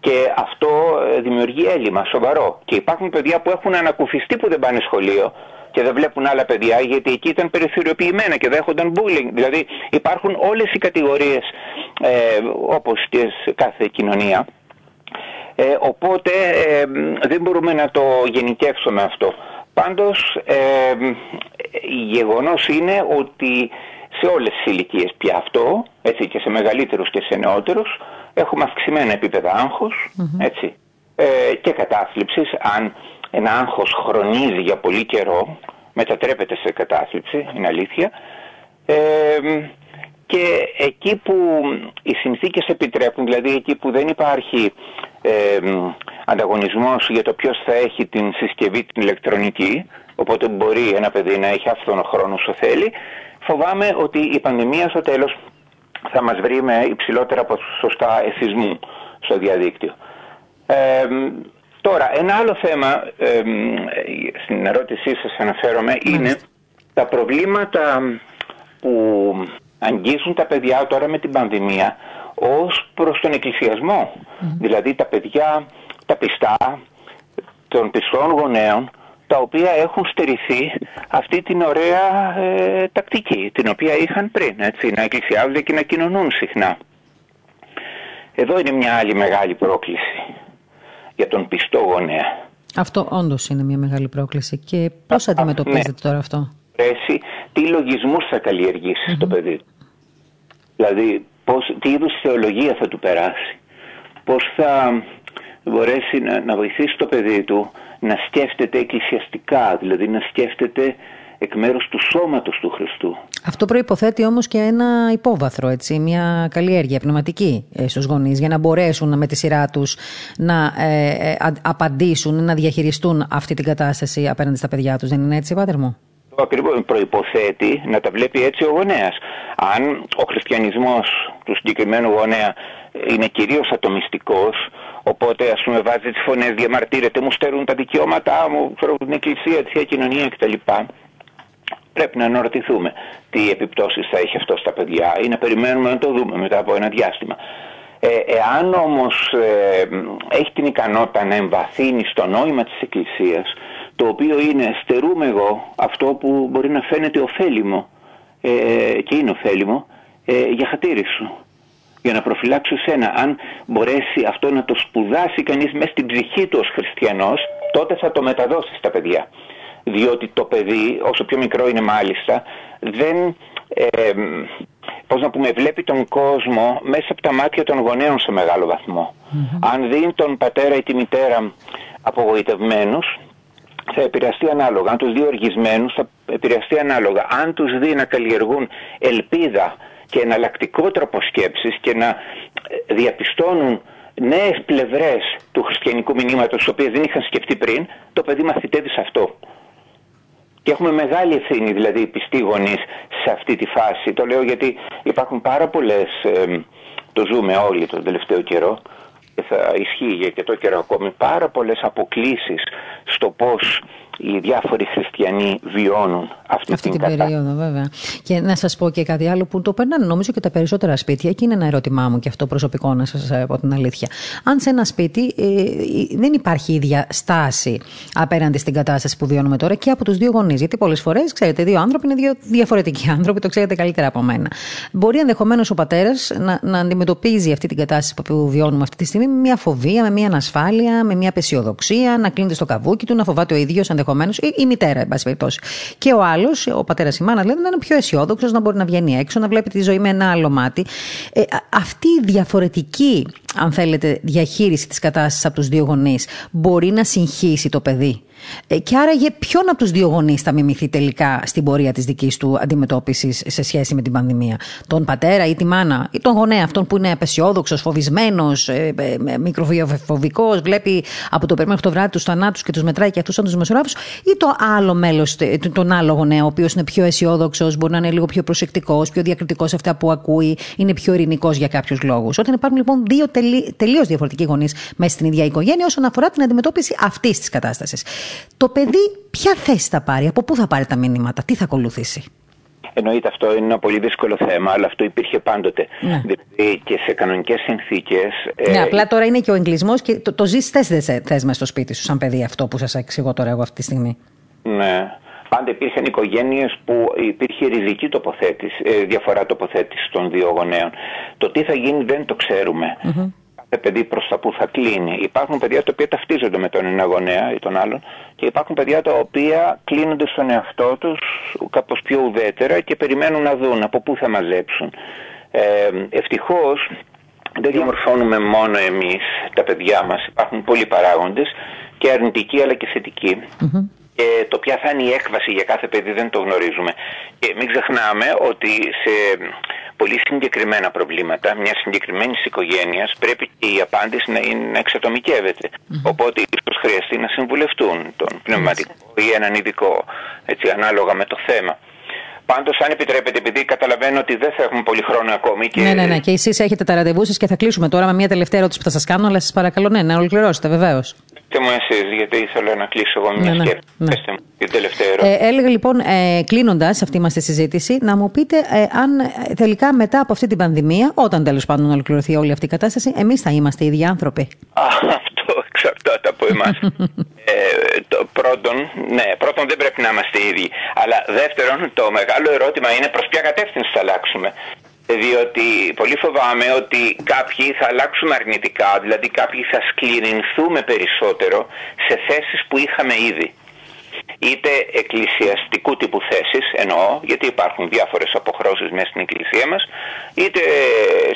και αυτό ε, δημιουργεί έλλειμμα σοβαρό. Και υπάρχουν παιδιά που έχουν ανακουφιστεί που δεν πάνε σχολείο και δεν βλέπουν άλλα παιδιά γιατί εκεί ήταν περιθωριοποιημένα και δέχονταν bullying. Δηλαδή υπάρχουν όλες οι κατηγορίες ε, όπως και σε κάθε κοινωνία. Ε, οπότε ε, δεν μπορούμε να το γενικεύσουμε αυτό. Πάντως ε, γεγονός είναι ότι σε όλες τις ηλικίες πια αυτό, έτσι και σε μεγαλύτερους και σε νεότερους, έχουμε αυξημένα επίπεδα έτσι, ε, και κατάθλιψης. Αν ένα άγχος χρονίζει για πολύ καιρό, μετατρέπεται σε κατάθλιψη, είναι αλήθεια. Ε, και εκεί που οι συνθήκες επιτρέπουν, δηλαδή εκεί που δεν υπάρχει ε, ανταγωνισμός για το ποιος θα έχει την συσκευή την ηλεκτρονική, οπότε μπορεί ένα παιδί να έχει αυτόν τον χρόνο όσο θέλει, φοβάμαι ότι η πανδημία στο τέλος θα μας βρει με υψηλότερα ποσοστά εθισμού στο διαδίκτυο. Ε, τώρα, ένα άλλο θέμα, ε, στην ερώτησή σας αναφέρομαι, είναι τα προβλήματα που αγγίζουν τα παιδιά τώρα με την πανδημία ως προς τον εκκλησιασμο Δηλαδή τα παιδιά, τα πιστά των πιστών γονέων τα οποία έχουν στερηθεί αυτή την ωραία ε, τακτική την οποία είχαν πριν, έτσι, να εκκλησιάζονται και να κοινωνούν συχνά. Εδώ είναι μια άλλη μεγάλη πρόκληση για τον πιστό γονέα. Αυτό όντως είναι μια μεγάλη πρόκληση. Και πώς αντιμετωπίζετε ναι. τώρα αυτό; Τι λογισμούς θα καλλιεργήσεις το παιδί; Δηλαδή, πώς, τι είδους θεολογία θα του περάσει. Πώς θα μπορέσει να, να βοηθήσει το παιδί του να σκέφτεται εκκλησιαστικά, δηλαδή να σκέφτεται εκ μέρους του σώματος του Χριστού. Αυτό προϋποθέτει όμως και ένα υπόβαθρο, έτσι, μια καλλιέργεια πνευματική ε, στους γονείς για να μπορέσουν με τη σειρά τους να ε, ε, απαντήσουν, να διαχειριστούν αυτή την κατάσταση απέναντι στα παιδιά τους. Δεν είναι έτσι, Πάτερ μου; Ακριβώς προϋποθέτει να τα βλέπει έτσι ο γονέας. Αν ο χριστιανισμός του συγκεκριμένου γονέα είναι κυρίως ατομιστικός, οπότε ας πούμε βάζει τις φωνές, διαμαρτύρεται, μου στερούν τα δικαιώματά μου, ξέρω την εκκλησία, τη θεία κοινωνία κτλ. Πρέπει να αναρωτηθούμε τι επιπτώσεις θα έχει αυτό στα παιδιά ή να περιμένουμε να το δούμε μετά από ένα διάστημα. Ε, εάν όμως ε, έχει την ικανότητα να εμβαθύνει στο νόημα της Εκκλησίας, το οποίο είναι στερούμε εγώ αυτό που μπορεί να φαίνεται ωφέλιμο ε, και είναι ωφέλιμο ε, για χατήρι σου για να προφυλάξω σένα. Αν μπορέσει αυτό να το σπουδάσει κανείς μέσα στην ψυχή του ως χριστιανός, τότε θα το μεταδώσει στα παιδιά. Διότι το παιδί, όσο πιο μικρό είναι μάλιστα, δεν, ε, πώς να πούμε, βλέπει τον κόσμο μέσα από τα μάτια των γονέων σε μεγάλο Αν δει τον πατέρα ή τη μητέρα απογοητευμένους, θα επηρεαστεί ανάλογα. Αν τους δει οργισμένους θα επηρεαστεί ανάλογα. Αν τους δει να καλλιεργούν ελπίδα και εναλλακτικό τρόπο σκέψης και να ε, διαπιστώνουν νέες πλευρές του χριστιανικού μηνύματος τις οποίες δεν είχαν σκεφτεί πριν, το παιδί μαθητεύει σε αυτό. Και έχουμε μεγάλη ευθύνη δηλαδή οι πιστοί γονείς σε αυτή τη φάση. Το λέω γιατί υπάρχουν πάρα πολλές, ε, το ζούμε όλοι τον τελευταίο καιρό, και θα ισχύει για και το καιρό ακόμη πάρα πολλές αποκλήσεις στο πώς οι διάφοροι χριστιανοί βιώνουν αυτή, αυτή την, την περίοδο, βέβαια. Και να σας πω και κάτι άλλο που το περνάνε νομίζω και τα περισσότερα σπίτια, και είναι ένα ερώτημά μου και αυτό προσωπικό να σας πω την αλήθεια. Αν σε ένα σπίτι ε, δεν υπάρχει ίδια στάση απέναντι στην κατάσταση που βιώνουμε τώρα και από τους δύο γονείς. Γιατί πολλές φορές, ξέρετε, δύο άνθρωποι είναι δύο διαφορετικοί άνθρωποι, το ξέρετε καλύτερα από μένα. Μπορεί ενδεχομένως ο πατέρας να, να αντιμετωπίζει αυτή την κατάσταση που βιώνουμε αυτή τη στιγμή με μια φοβία, με μια ανασφάλεια, με μια απεσιοδοξία, να κλείνεται στο καβούκι του, να φοβάται ο ίδιος ενδεχομένως, ή η μητέρα, εν πάση περιπτώσει. Και ο άλλος, ο πατέρας η μάνα, δηλαδή να είναι πιο αισιόδοξος, να μπορεί να βγαίνει έξω, να βλέπει τη ζωή με ένα άλλο μάτι. Ε, αυτή η διαφορετική, αν θέλετε, διαχείριση της κατάστασης από τους δύο γονείς μπορεί να συγχύσει το παιδί; Ε, και άραγε ποιον από τους δύο γονείς θα μιμηθεί τελικά στην πορεία της δικής του αντιμετώπισης σε σχέση με την πανδημία. Τον πατέρα ή τη μάνα, ή τον γονέα αυτόν που είναι απεσιόδοξος, φοβισμένος, ε, ε, μικροφοβικό, βλέπει από το περίμενο το βράδυ τους θανάτους και τους μετράει και αυτούς σαν τους δημοσιογράφους, ή το άλλο μέλος, τον άλλο γονέα, ο οποίος είναι πιο αισιόδοξος, μπορεί να είναι λίγο πιο προσεκτικός, πιο διακριτικός σε αυτά που ακούει, είναι πιο ειρηνικός για κάποιους λόγους. Όταν υπάρχουν λοιπόν δύο τελείως διαφορετικοί γονείς μέσα στην ίδια οικογένεια όσον αφορά την αντιμετώπιση αυτής της κατάστασης. Το παιδί ποια θέση θα πάρει, από πού θα πάρει τα μηνύματα, τι θα ακολουθήσει; Εννοείται αυτό είναι ένα πολύ δύσκολο θέμα, αλλά αυτό υπήρχε πάντοτε. Ναι. Δηλαδή και σε κανονικές συνθήκες. Ναι, ε... απλά τώρα είναι και ο εγκλισμός και το, το ζεις θες μες στο σπίτι σου, σαν παιδί αυτό που σας εξηγώ τώρα εγώ αυτή τη στιγμή. Ναι. Πάντα υπήρχαν οικογένειες που υπήρχε ριζική τοποθέτηση, ε, διαφορά τοποθέτηση των δύο γονέων. Το τι θα γίνει δεν το ξέρουμε παιδί προς τα που θα κλείνει. Υπάρχουν παιδιά τα οποία ταυτίζονται με τον ένα γονέα ή τον άλλον και υπάρχουν παιδιά τα οποία κλείνονται στον εαυτό τους κάπως πιο ουδέτερα και περιμένουν να δουν από πού θα μαζέψουν. Ε, Ευτυχώς δεν διαμορφώνουμε μόνο εμείς τα παιδιά μας. Υπάρχουν πολλοί παράγοντες και αρνητικοί αλλά και θετικοι και το ποια θα είναι η έκβαση για κάθε παιδί δεν το γνωρίζουμε. Και μην ξεχνάμε ότι σε πολύ συγκεκριμένα προβλήματα μιας συγκεκριμένης οικογένειας πρέπει και η απάντηση να, είναι, να εξατομικεύεται. Οπότε ίσως χρειαστεί να συμβουλευτούν τον πνευματικό ή έναν ειδικό, έτσι, ανάλογα με το θέμα. Πάντως, αν επιτρέπετε, επειδή καταλαβαίνω ότι δεν θα έχουμε πολύ χρόνο ακόμη. Και... Ναι, ναι, ναι. Και εσείς έχετε τα ραντεβού σας και θα κλείσουμε τώρα με μια τελευταία ερώτηση που θα σας κάνω, αλλά σας παρακαλώ, ναι, να ολοκληρώσετε, βεβαίως. Πείτε μου εσείς, γιατί ήθελα να κλείσω εγώ μια ναι, σκέψη. Ναι, ναι. μου την τελευταία ερώτηση. Ε, έλεγα λοιπόν, ε, κλείνοντας αυτή μας τη συζήτηση, να μου πείτε ε, αν ε, τελικά μετά από αυτή την πανδημία, όταν τέλος πάντων ολοκληρωθεί όλη αυτή η κατάσταση, εμείς θα είμαστε ίδιοι άνθρωποι. Α, αυτό εξαρτάται από εμάς. ε, το πρώτον, ναι, πρώτον δεν πρέπει να είμαστε ίδιοι. Αλλά δεύτερον, το μεγάλο ερώτημα είναι προς ποια κατεύθυνση θα αλλάξουμε διότι πολύ φοβάμαι ότι κάποιοι θα αλλάξουν αρνητικά, δηλαδή κάποιοι θα σκληρινθούμε περισσότερο σε θέσεις που είχαμε ήδη. Είτε εκκλησιαστικού τύπου θέσεις, εννοώ, γιατί υπάρχουν διάφορες αποχρώσεις μέσα στην εκκλησία μας, είτε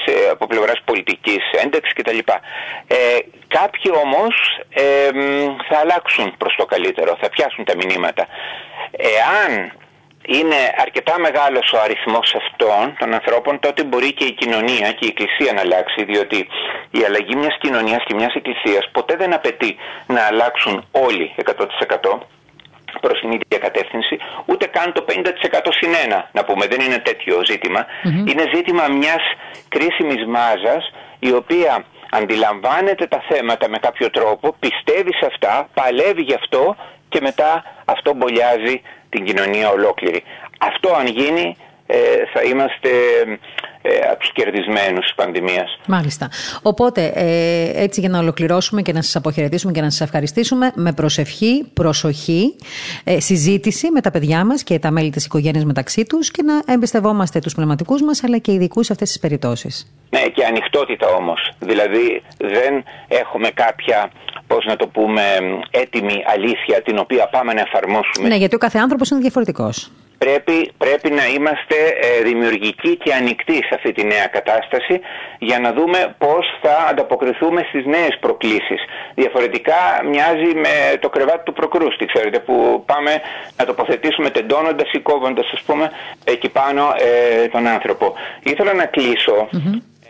σε, από πλευράς πολιτικής ένταξης κτλ. Ε, κάποιοι όμως ε, θα αλλάξουν προς το καλύτερο, θα πιάσουν τα μηνύματα. Εάν είναι αρκετά μεγάλος ο αριθμός αυτών των ανθρώπων, τότε μπορεί και η κοινωνία και η εκκλησία να αλλάξει, διότι η αλλαγή μιας κοινωνίας και μιας εκκλησίας ποτέ δεν απαιτεί να αλλάξουν όλοι 100%. Προς την ίδια κατεύθυνση, ούτε καν το 50% συν να πούμε, δεν είναι τέτοιο Είναι ζήτημα μιας κρίσιμης μάζας η οποία αντιλαμβάνεται τα θέματα με κάποιο τρόπο, πιστεύει σε αυτά, παλεύει γι' αυτό και μετά αυτό μπολιάζει την κοινωνία ολόκληρη. Αυτό αν γίνει ε, θα είμαστε ε, από του κερδισμένου της πανδημίας. Μάλιστα. Οπότε, ε, έτσι για να ολοκληρώσουμε και να σας αποχαιρετήσουμε και να σας ευχαριστήσουμε, με προσευχή, προσοχή, ε, συζήτηση με τα παιδιά μας και τα μέλη της οικογένειας μεταξύ τους και να εμπιστευόμαστε τους πνευματικούς μας αλλά και ειδικούς σε αυτές τις περιπτώσεις. Ναι, και ανοιχτότητα όμως. Δηλαδή, δεν έχουμε κάποια πώς να το πούμε, έτοιμη αλήθεια την οποία πάμε να εφαρμόσουμε. Ναι, γιατί ο κάθε άνθρωπος είναι διαφορετικός πρέπει, πρέπει να είμαστε ε, δημιουργικοί και ανοιχτοί σε αυτή τη νέα κατάσταση για να δούμε πώς θα ανταποκριθούμε στις νέες προκλήσεις. Διαφορετικά μοιάζει με το κρεβάτι του προκρούστη, ξέρετε, που πάμε να τοποθετήσουμε τεντώνοντας ή κόβοντας, ας πούμε, εκεί πάνω ε, τον άνθρωπο. Ήθελα να κλεισω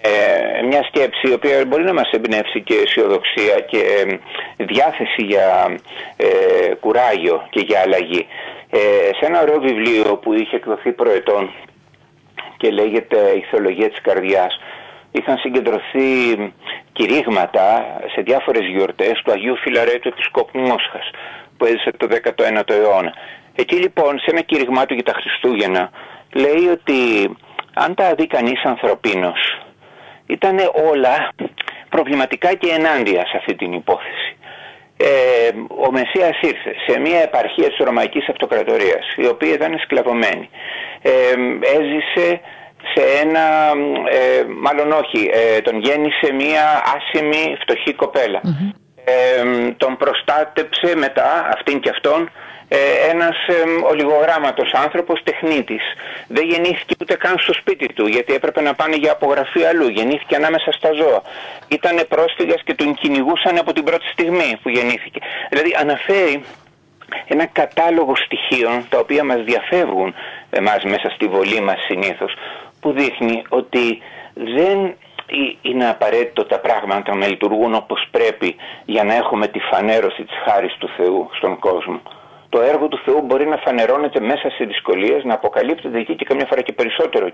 ε, μια σκέψη η οποία μπορεί να μας εμπνεύσει και αισιοδοξία και διάθεση για κουράγιο και για αλλαγή. Ε, σε ένα ωραίο βιβλίο που είχε εκδοθεί προετών και λέγεται «Η θεολογία της καρδιάς» είχαν συγκεντρωθεί κηρύγματα σε διάφορες γιορτές του Αγίου Φιλαρέτου Επισκόπου Μόσχας που έζησε το 19ο αιώνα. Εκεί λοιπόν σε ένα κήρυγμά του για τα Χριστούγεννα λέει ότι αν τα δει κανείς ανθρωπίνος ήταν όλα προβληματικά και ενάντια σε αυτή την υπόθεση. Ε, ο Μεσσίας ήρθε σε μια επαρχία της Ρωμαϊκής Αυτοκρατορίας η οποία ήταν σκλαβωμένη. Ε, έζησε σε ένα, ε, μάλλον όχι, ε, τον γέννησε μια άσημη φτωχή τον προστάτεψε μετά αυτήν και αυτόν ε, ένας ε, ολιγογράμματος άνθρωπος τεχνίτης. Δεν γεννήθηκε ούτε καν στο σπίτι του γιατί έπρεπε να πάνε για απογραφή αλλού. Γεννήθηκε ανάμεσα στα ζώα. Ήταν πρόσφυγας και τον κυνηγούσαν από την πρώτη στιγμή που γεννήθηκε. Δηλαδή αναφέρει ένα κατάλογο στοιχείων τα οποία μας διαφεύγουν εμάς μέσα στη βολή μας συνήθως που δείχνει ότι δεν είναι απαραίτητο τα πράγματα να λειτουργούν όπως πρέπει για να έχουμε τη φανέρωση της χάρης του Θεού στον κόσμο το έργο του Θεού μπορεί να φανερώνεται μέσα σε δυσκολίες, να αποκαλύπτεται εκεί και καμιά φορά και περισσότερο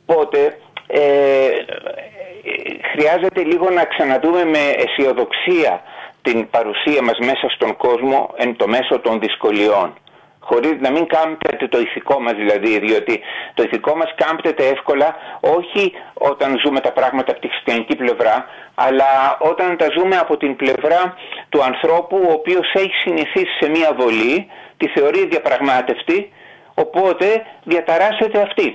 Οπότε ε, χρειάζεται λίγο να ξαναδούμε με αισιοδοξία την παρουσία μας μέσα στον κόσμο εν το μέσο των δυσκολιών χωρίς να μην κάμπτεται το ηθικό μας δηλαδή, διότι το ηθικό μας κάμπτεται εύκολα όχι όταν ζούμε τα πράγματα από τη χριστιανική πλευρά, αλλά όταν τα ζούμε από την πλευρά του ανθρώπου ο οποίος έχει συνηθίσει σε μία βολή, τη θεωρεί διαπραγμάτευτη, οπότε διαταράσσεται αυτή.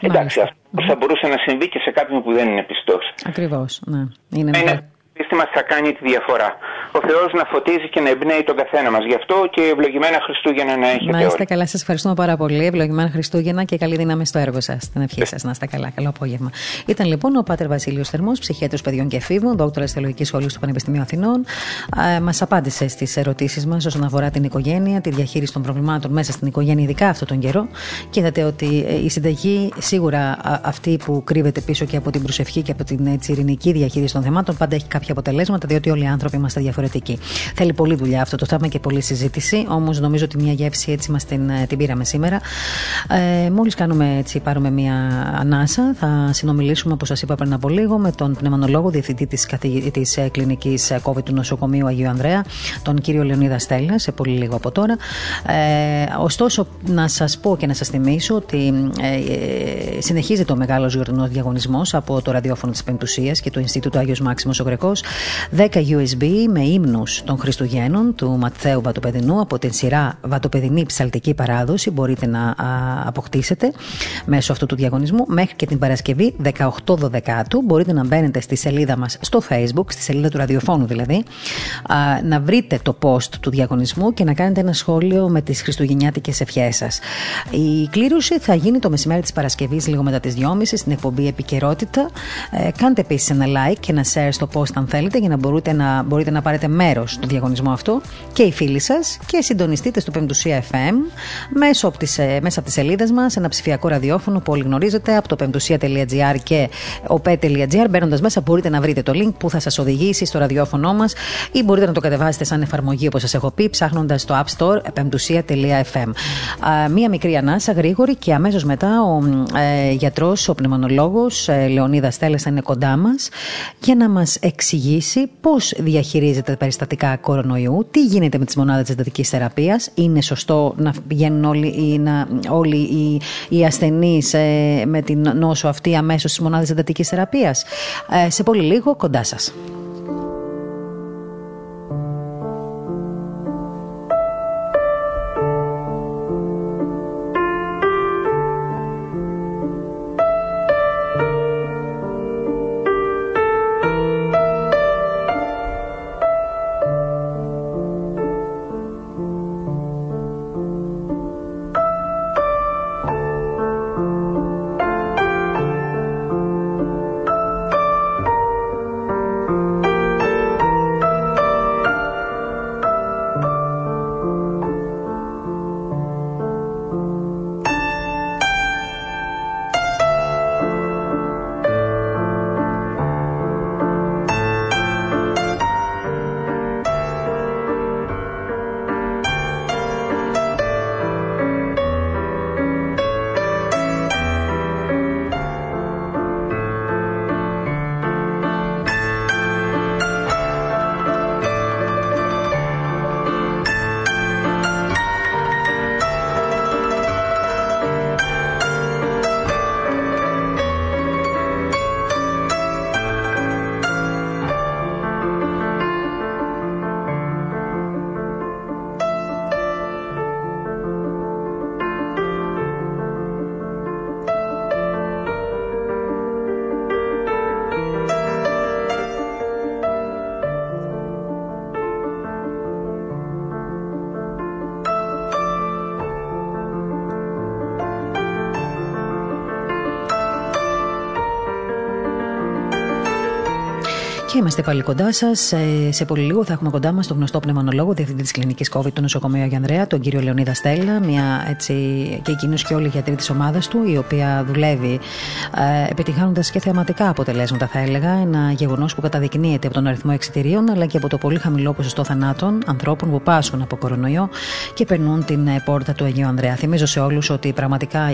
Εντάξει, αυτό θα μπορούσε να συμβεί και σε κάποιον που δεν είναι πιστός. Ακριβώς, ναι. Είναι, είναι πίστη μας θα κάνει τη διαφορά ο Θεός να φωτίζει και να εμπνέει τον καθένα μας. Γι' αυτό και ευλογημένα Χριστούγεννα να έχετε. Να είστε καλά, σας ευχαριστούμε πάρα πολύ. Ευλογημένα Χριστούγεννα και καλή δύναμη στο έργο σας. Την ευχή σας. Να είστε καλά. Καλό απόγευμα. Ήταν λοιπόν ο Πάτερ Βασίλειος Θερμός, ψυχίατρο παιδιών και εφήβων, δόκτωρα Θεολογική Σχολή του Πανεπιστημίου Αθηνών. Μας απάντησε στις ερωτήσεις μας όσον αφορά την οικογένεια, τη διαχείριση των προβλημάτων μέσα στην οικογένεια, ειδικά αυτόν τον καιρό. Και είδατε ότι ε, η συνταγή σίγουρα αυτή που κρύβεται πίσω και από την προσευχή και από την έτσι, ειρηνική διαχείριση των θεμάτων πάντα έχει κάποια αποτελέσματα, διότι όλοι οι άνθρωποι είμαστε διαφορετικοί. Θέλει πολλή δουλειά αυτό το θέμα και πολλή συζήτηση. Όμως νομίζω ότι μια γεύση έτσι μας την, ε, την πήραμε σήμερα. Ε, Μόλις κάνουμε έτσι, πάρουμε μια ανάσα, θα συνομιλήσουμε, όπως σας είπα πριν από λίγο, με τον πνευμονολόγο, διευθυντή της της ε, κλινικής ε, COVID του νοσοκομείου Αγίου Ανδρέα, τον κύριο Λεωνίδα Στέλλα, σε πολύ λίγο από τώρα. Ε, ωστόσο, να σας πω και να σας θυμίσω ότι ε, συνεχίζεται ο μεγάλος γιορτινό διαγωνισμός από το ραδιόφωνο της Πεντουσία και το Ινστιτούτο Άγιος Μάξιμος ο Γρεκός. 10 USB με ύμνους των Χριστουγέννων του Ματθαίου Βατοπεδινού από την σειρά Βατοπεδινή Ψαλτική Παράδοση. Μπορείτε να αποκτήσετε μέσω αυτού του διαγωνισμού μέχρι και την Παρασκευή 18 Δεκάτου. Μπορείτε να μπαίνετε στη σελίδα μας στο Facebook, στη σελίδα του ραδιοφώνου δηλαδή, να βρείτε το post του διαγωνισμού και να κάνετε ένα σχόλιο με τις Χριστουγεννιάτικες ευχές σας. Η κλήρωση θα γίνει το μεσημέρι της Παρασκευής, λίγο μετά τις 2.30 στην εκπομπή Επικαιρότητα. Ε, κάντε επίσης ένα like και ένα share στο post αν θέλετε για να μπορείτε να, μπορείτε να πάρετε πάρετε μέρος του διαγωνισμού αυτού και οι φίλοι σας και συντονιστείτε στο Πεμπτουσία FM μέσω από τις, ε, μέσα από τις σελίδες μας, ένα ψηφιακό ραδιόφωνο που όλοι γνωρίζετε από το πεμπτουσία.gr και op.gr. Μπαίνοντας μέσα, μπορείτε να βρείτε το link που θα σας οδηγήσει στο ραδιόφωνο μας ή μπορείτε να το κατεβάσετε σαν εφαρμογή, όπως σας έχω πει, ψάχνοντας το App Store πεμπτουσία.fm. Μία μικρή ανάσα, γρήγορη και αμέσως μετά ο ε, γιατρός, ο πνευμονολόγος ε, Λεωνίδας Στέλλα θα είναι κοντά μας για να μας εξηγήσει πώς διαχειρίζεται τα περιστατικά κορονοϊού, τι γίνεται με τις μονάδες της εντατική θεραπείας, είναι σωστό να πηγαίνουν όλοι, οι, να, όλοι οι, οι ασθενείς ε, με την νόσο αυτή αμέσως στις μονάδες εντατική θεραπείας. Ε, σε πολύ λίγο κοντά σας. Και είμαστε πάλι κοντά σας. Ε, σε πολύ λίγο θα έχουμε κοντά μας τον γνωστό πνευμονολόγο, διευθυντή της κλινικής COVID του νοσοκομείου Αγιανδρέα, τον κύριο Λεωνίδα Στέλλα, μια έτσι και εκείνος και όλοι οι γιατροί της ομάδας του, η οποία δουλεύει ε, επιτυχάνοντα και θεαματικά αποτελέσματα, θα έλεγα. Ένα γεγονός που καταδεικνύεται από τον αριθμό εξιτηρίων, αλλά και από το πολύ χαμηλό ποσοστό θανάτων ανθρώπων που πάσχουν από κορονοϊό και περνούν την ε, πόρτα του Αγίου Ανδρέα. Θυμίζω σε όλους ότι πραγματικά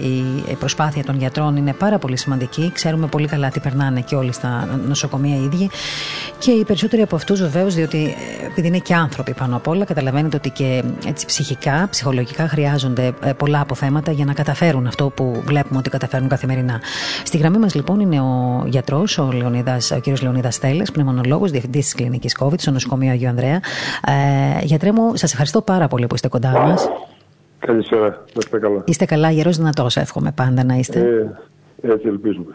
η προσπάθεια των γιατρών είναι πάρα πολύ σημαντική. Ξέρουμε πολύ καλά τι περνάνε και όλοι στα νοσοκομεία οι ίδιοι. Και οι περισσότεροι από αυτούς βεβαίως, διότι ε, επειδή είναι και άνθρωποι πάνω απ' όλα, καταλαβαίνετε ότι και έτσι ψυχικά, ψυχολογικά χρειάζονται ε, πολλά αποθέματα για να καταφέρουν αυτό που βλέπουμε ότι καταφέρνουν καθημερινά. Στη γραμμή μας λοιπόν είναι ο γιατρός, ο, Λεωνίδας, ο κ. Λεωνίδας Τέλε, πνευμονολόγος, διευθυντής της κλινικής COVID στο νοσοκομείο Αγίου Ανδρέα. Ε, γιατρέ μου, σας ευχαριστώ πάρα πολύ που είστε κοντά μας. Καλησπέρα, να είστε καλά. Είστε καλά, γερός δυνατός, εύχομαι πάντα να είστε. Ε, έτσι ελπίζουμε.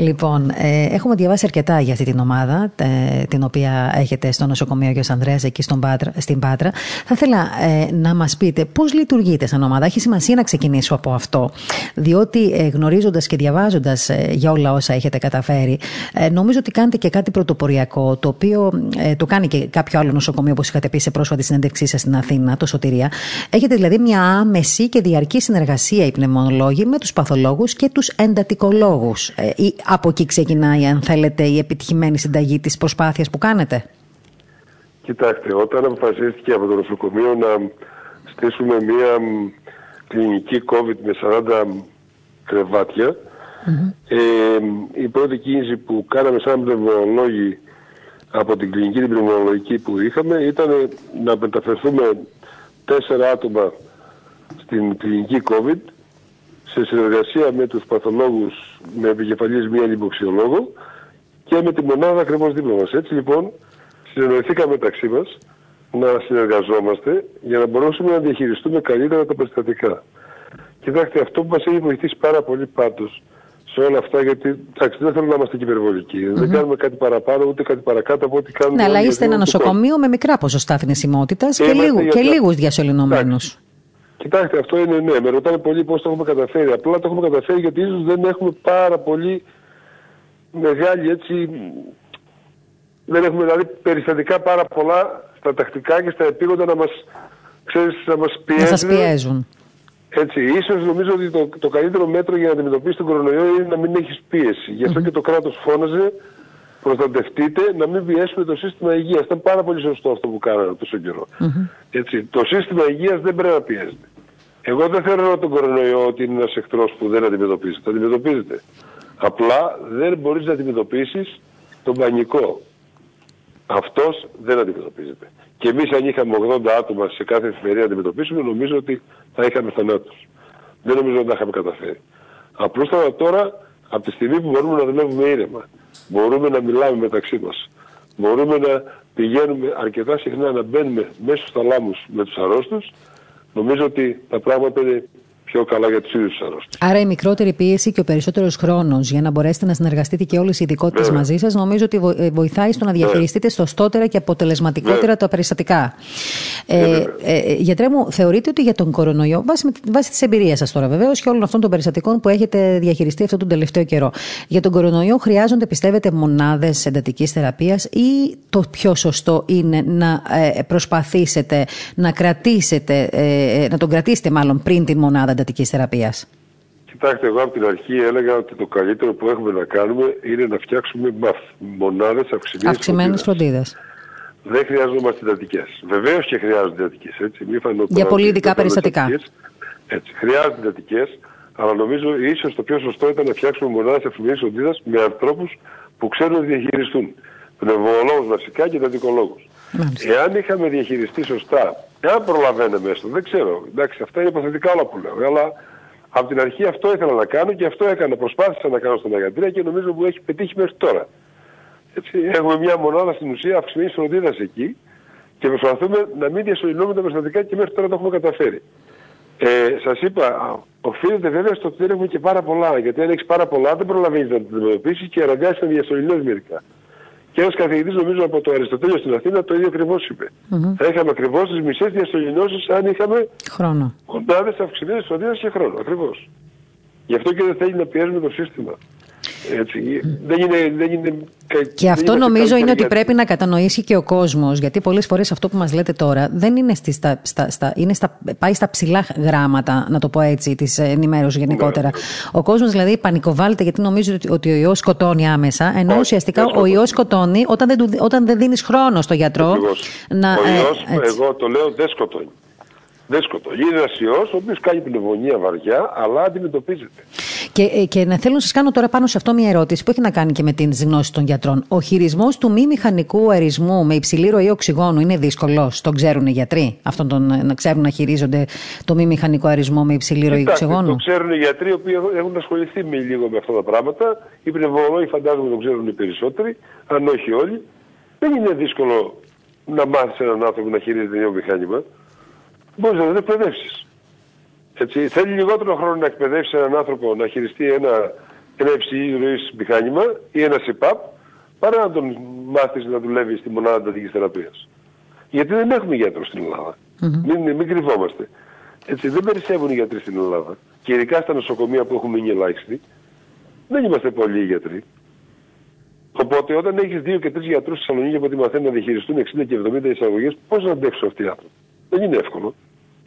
Λοιπόν, ε, έχουμε διαβάσει αρκετά για αυτή την ομάδα, ε, την οποία έχετε στο νοσοκομείο Γιος Ανδρέας, εκεί στον Πάτρα, στην Πάτρα. Θα ήθελα ε, να μας πείτε πώς λειτουργείτε σαν ομάδα. Έχει σημασία να ξεκινήσω από αυτό, διότι ε, γνωρίζοντας και διαβάζοντας ε, για όλα όσα έχετε καταφέρει, νομίζω ότι κάνετε και κάτι πρωτοποριακό, το οποίο το κάνει και κάποιο άλλο νοσοκομείο, όπως είχατε πει σε πρόσφατη συνέντευξή σας στην Αθήνα, το Σωτηρία. Έχετε δηλαδή μια άμεση και διαρκή συνεργασία οι πνευμονολόγοι με τους παθολόγους και τους εντατικολόγους από εκεί ξεκινάει, αν θέλετε, η επιτυχημένη συνταγή της προσπάθειας που κάνετε; Κοιτάξτε, όταν αποφασίστηκε από το νοσοκομείο να στήσουμε μία κλινική COVID με 40 κρεβατια ε, η πρώτη κίνηση που κάναμε σαν πνευμονολόγοι από την κλινική την πνευμονολογική που είχαμε ήταν να μεταφερθούμε τέσσερα άτομα στην κλινική COVID σε συνεργασία με τους παθολόγους με επικεφαλής μία λιμποξιολόγο και με τη μονάδα ακριβώς δίπλα μας. Έτσι λοιπόν συνεννοηθήκαμε μεταξύ μας να συνεργαζόμαστε για να μπορέσουμε να διαχειριστούμε καλύτερα τα περιστατικά. Κοιτάξτε, αυτό που μας έχει βοηθήσει πάρα πολύ πάντως σε όλα αυτά, γιατί εντάξει, δεν θέλω να είμαστε και υπερβολικοί. Mm-hmm. Δεν κάνουμε κάτι παραπάνω ούτε κάτι παρακάτω από ό,τι κάνουμε. Ναι, αλλά είστε ένα νοσοκομείο με μικρά ποσοστά θνησιμότητας και, λίγου, και λίγους διασωληνωμένου. Κοιτάξτε, αυτό είναι ναι. Με ρωτάνε πολύ πώς το έχουμε καταφέρει. Απλά το έχουμε καταφέρει γιατί ίσως δεν έχουμε πάρα πολύ μεγάλη έτσι Δεν έχουμε δηλαδή περιστατικά πάρα πολλά στα τακτικά και στα επίγοντα να μας, ξέρεις, να μας πιέζουν. Να σας πιέζουν. Έτσι, ίσως νομίζω ότι το, το καλύτερο μέτρο για να αντιμετωπίσει τον κορονοϊό είναι να μην έχεις πίεση. Γι' αυτό και το κράτος φώναζε προστατευτείτε, να μην πιέσουμε το σύστημα υγείας. Ήταν πάρα πολύ σωστό αυτό που κάνανε τόσο καιρό. Έτσι, το σύστημα υγείας δεν πρέπει να πιέζεται. Εγώ δεν θεωρώ τον κορονοϊό ότι είναι ένας εχθρός που δεν αντιμετωπίζεται. Αντιμετωπίζεται. Απλά δεν μπορείς να αντιμετωπίσεις τον πανικό. Αυτός δεν αντιμετωπίζεται. Και εμείς αν είχαμε 80 άτομα σε κάθε εφημερία να αντιμετωπίσουμε, νομίζω ότι θα είχαμε θανάτους. Δεν νομίζω ότι τα είχαμε καταφέρει. Απλώς τώρα, από τη στιγμή που μπορούμε να δουλεύουμε ήρεμα, μπορούμε να μιλάμε μεταξύ μας, μπορούμε να πηγαίνουμε αρκετά συχνά να μπαίνουμε μέσα στους θαλάμους με τους αρρώστους, νομίζω ότι τα πράγματα είναι πιο καλά για τους ίδιους τους αρρώστου. Άρα η μικρότερη πίεση και ο περισσότερος χρόνος για να μπορέσετε να συνεργαστείτε και όλες οι ειδικότητες μαζί σας, νομίζω ότι ε, βοηθάει στο να διαχειριστείτε σωστότερα και αποτελεσματικότερα τα περιστατικά. Ε, ε, ε, γιατρέ μου, θεωρείτε ότι για τον κορονοϊό, βάσει, βάσει της εμπειρίας σας τώρα βεβαίως και όλων αυτών των περιστατικών που έχετε διαχειριστεί αυτόν τον τελευταίο καιρό, για τον κορονοϊό χρειάζονται, πιστεύετε, μονάδες εντατικής θεραπείας ή το πιο σωστό είναι να ε, προσπαθήσετε να κρατήσετε, να τον κρατήσετε μάλλον πριν την μονάδα εντατική θεραπείας. Κοιτάξτε, εγώ από την αρχή έλεγα ότι το καλύτερο που έχουμε να κάνουμε είναι να φτιάξουμε μονάδες αυξημένης φροντίδα. Δεν χρειαζόμαστε εντατικές. Βεβαίως και χρειάζονται εντατικές. Για πολύ ειδικά περιστατικά. Έτσι. Χρειάζονται εντατικές, αλλά νομίζω ίσως το πιο σωστό ήταν να φτιάξουμε μονάδες αυξημένης φροντίδα με ανθρώπους που ξέρουν να διαχειριστούν. Πνευμονολόγους βασικά και εντατικολόγους. Εάν είχαμε διαχειριστεί σωστά Εάν προλαβαίναμε έστω, δεν ξέρω. Εντάξει, αυτά είναι υποθετικά όλα που λέω. Αλλά από την αρχή αυτό ήθελα να κάνω και αυτό έκανα. Προσπάθησα να κάνω στον Αγαντρία και νομίζω που έχει πετύχει μέχρι τώρα. Έτσι, έχουμε μια μονάδα στην ουσία αυξημένη φροντίδας εκεί και προσπαθούμε να μην διασωληνούμε τα περιστατικά και μέχρι τώρα το έχουμε καταφέρει. Ε, Σας είπα, οφείλεται βέβαια στο ότι δεν έχουμε και πάρα πολλά. Γιατί αν έχεις πάρα πολλά δεν προλαβαίνεις να τα αντιμετωπίσεις και αναγκάζει να διασωληνώσει μερικά. Και ένα καθηγητής, νομίζω από το Αριστοτέλειο στην Αθήνα, το ίδιο ακριβώς είπε. Mm-hmm. Θα είχαμε ακριβώς τις μισές διασωληνώσεις αν είχαμε χρόνο. κοντάδες αυξημένες φροντίδα και χρόνο. Ακριβώς. Γι' αυτό και δεν θέλει να πιέζουμε το σύστημα. Έτσι. Δεν είναι, δεν είναι, και αυτό νομίζω είναι ότι πρέπει να κατανοήσει και ο κόσμος, γιατί πολλές φορές αυτό που μας λέτε τώρα δεν είναι, στη, στα, στα, στα, είναι στα, πάει στα ψηλά γράμματα, να το πω έτσι, της ενημέρωσης γενικότερα. Ναι. Ο κόσμος δηλαδή πανικοβάλλεται γιατί νομίζει ότι, ότι ο ιός σκοτώνει άμεσα, ενώ Όχι, ουσιαστικά ο ιός σκοτώνει όταν δεν, όταν δεν δίνεις χρόνο στο γιατρό. Να, ο ιός, ε, εγώ το λέω, δεν σκοτώνει. Δεν σκοτώνει. Είναι ένας ιός ο οποίος κάνει πνευμονία βαριά, αλλά αντιμετωπίζεται. Και, ε, και να θέλω να σας κάνω τώρα πάνω σε αυτό μια ερώτηση που έχει να κάνει και με την γνώση των γιατρών. Ο χειρισμός του μη μηχανικού αερισμού με υψηλή ροή οξυγόνου είναι δύσκολος; Τον ξέρουν οι γιατροί, αυτόν τον, να ξέρουν να χειρίζονται το μη μηχανικό αερισμό με υψηλή ροή οξυγόνου; Το ξέρουν οι γιατροί οι οποίοι έχουν ασχοληθεί με λίγο με αυτά τα πράγματα. Οι πνευμονολόγοι φαντάζομαι το ξέρουν οι περισσότεροι, αν όχι όλοι. Δεν είναι δύσκολο να μάθεις έναν άνθρωπο να χειρίζεται ένα μηχάνημα. Μπορεί να τον εκπαιδεύσεις. Έτσι, θέλει λιγότερο χρόνο να εκπαιδεύσει έναν άνθρωπο να χειριστεί ένα, ένα υψηλή ροή μηχάνημα ή ένα ΣΥΠΑΠ παρά να τον μάθεις να δουλεύει στη μονάδα αντατική θεραπείας. Γιατί δεν έχουμε γιατρούς στην Ελλάδα. Mm-hmm. Μην, μην κρυβόμαστε. Έτσι, δεν περισσεύουν οι γιατροί στην Ελλάδα. Και ειδικά στα νοσοκομεία που έχουμε μείνει ελάχιστοι, δεν είμαστε πολλοί γιατροί. Οπότε όταν έχεις δύο και τρεις γιατρούς στη Θεσσαλονίκη που μαθαίνουν να διαχειριστούν 60 και 70 εισαγωγές, πώς να αντέξουν αυτοί οι άνθρωποι; Δεν είναι εύκολο.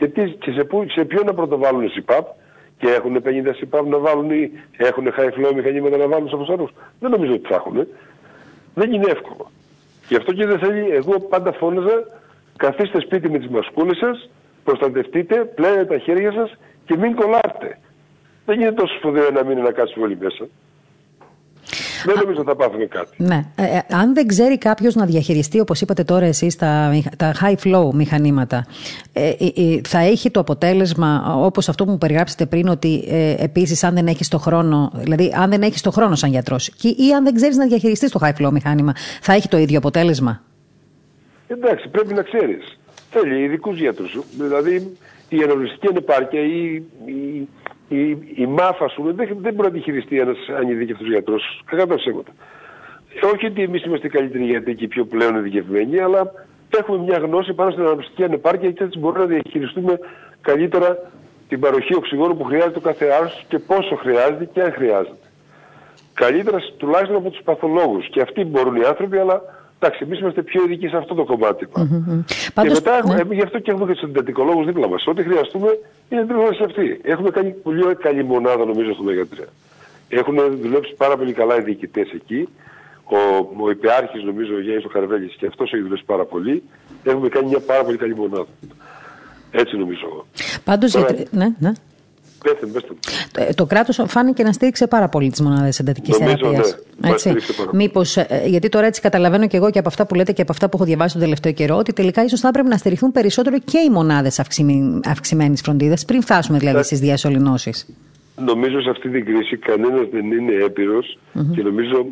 Και, τι, και σε, που, σε ποιο να πρωτοβάλουν ΣΥΠΑΠ και έχουν 50 ΣΥΠΑΠ να βάλουν ή έχουν high flow μηχανήματα να βάλουν σε φωσαρούς; Δεν νομίζω ότι θα έχουν. Δεν είναι εύκολο. Γι' αυτό και δεν θέλει, εγώ πάντα φώναζα, καθίστε σπίτι με τις μασκούλες σας, προστατευτείτε, πλένετε τα χέρια σας και μην κολλάτε. Δεν είναι τόσο σπουδαίο να μείνει να κάτσουμε όλοι μέσα. Δεν νομίζω ότι θα πάθουμε κάτι. Ναι. Ε, ε, αν δεν ξέρει κάποιος να διαχειριστεί, όπως είπατε τώρα εσείς, τα, τα high flow μηχανήματα, ε, ε, ε θα έχει το αποτέλεσμα όπως αυτό που μου περιγράψετε πριν, ότι ε, επίσης αν δεν έχεις το χρόνο, δηλαδή αν δεν έχεις το χρόνο σαν γιατρός, ή αν δεν ξέρεις να διαχειριστείς το high flow μηχάνημα, θα έχει το ίδιο αποτέλεσμα; Εντάξει, πρέπει να ξέρεις. Θέλει ειδικούς γιατρούς. Δηλαδή η αναλογιστική ανεπάρκεια ή η, η, η μάφα σου δεν, δεν μπορεί να τη χειριστεί ένα ανειδίκευτο γιατρός. Κακά τα ψέματα. Όχι ότι εμείς είμαστε καλύτεροι γιατροί και πιο πλέον ειδικευμένοι, αλλά έχουμε μια γνώση πάνω στην αναπτυξιακή ανεπάρκεια και έτσι μπορούμε να διαχειριστούμε καλύτερα την παροχή οξυγόνου που χρειάζεται ο κάθε άρρωστο και πόσο χρειάζεται και αν χρειάζεται. Καλύτερα τουλάχιστον από τους παθολόγους. Και αυτοί μπορούν οι άνθρωποι, αλλά Εντάξει, εμείς είμαστε πιο ειδικοί σε αυτό το κομμάτι. Mm-hmm. Και μετά έχουμε, ναι. γι' αυτό και έχουμε και τους συντατικολόγου δίπλα μας. Ό,τι χρειαστούμε είναι δίπλα σε αυτή. Έχουμε κάνει πολύ καλή μονάδα νομίζω στο ΜΕΓΑ3. Έχουν δουλέψει πάρα πολύ καλά οι διοικητές εκεί. Ο, ο υπεάρχης νομίζω ο Γιάννης Καρβέλης και αυτός έχει δουλέψει πάρα πολύ. Έχουμε κάνει μια πάρα πολύ καλή μονάδα. Έτσι νομίζω εγώ. Πάντως. Ναι, ναι. Πέστε, πέστε. Το, το κράτος φάνηκε να στήριξε πάρα πολύ τις μονάδες εντατικής θεραπείας. Ναι, Μήπως, ε, γιατί τώρα έτσι καταλαβαίνω και εγώ και από αυτά που λέτε και από αυτά που έχω διαβάσει τον τελευταίο καιρό, ότι τελικά ίσως θα έπρεπε να στηριχθούν περισσότερο και οι μονάδες αυξημένης φροντίδας, πριν φτάσουμε δηλαδή στις διασωληνώσεις. Νομίζω σε αυτή την κρίση κανένας δεν είναι έπειρος mm-hmm. και νομίζω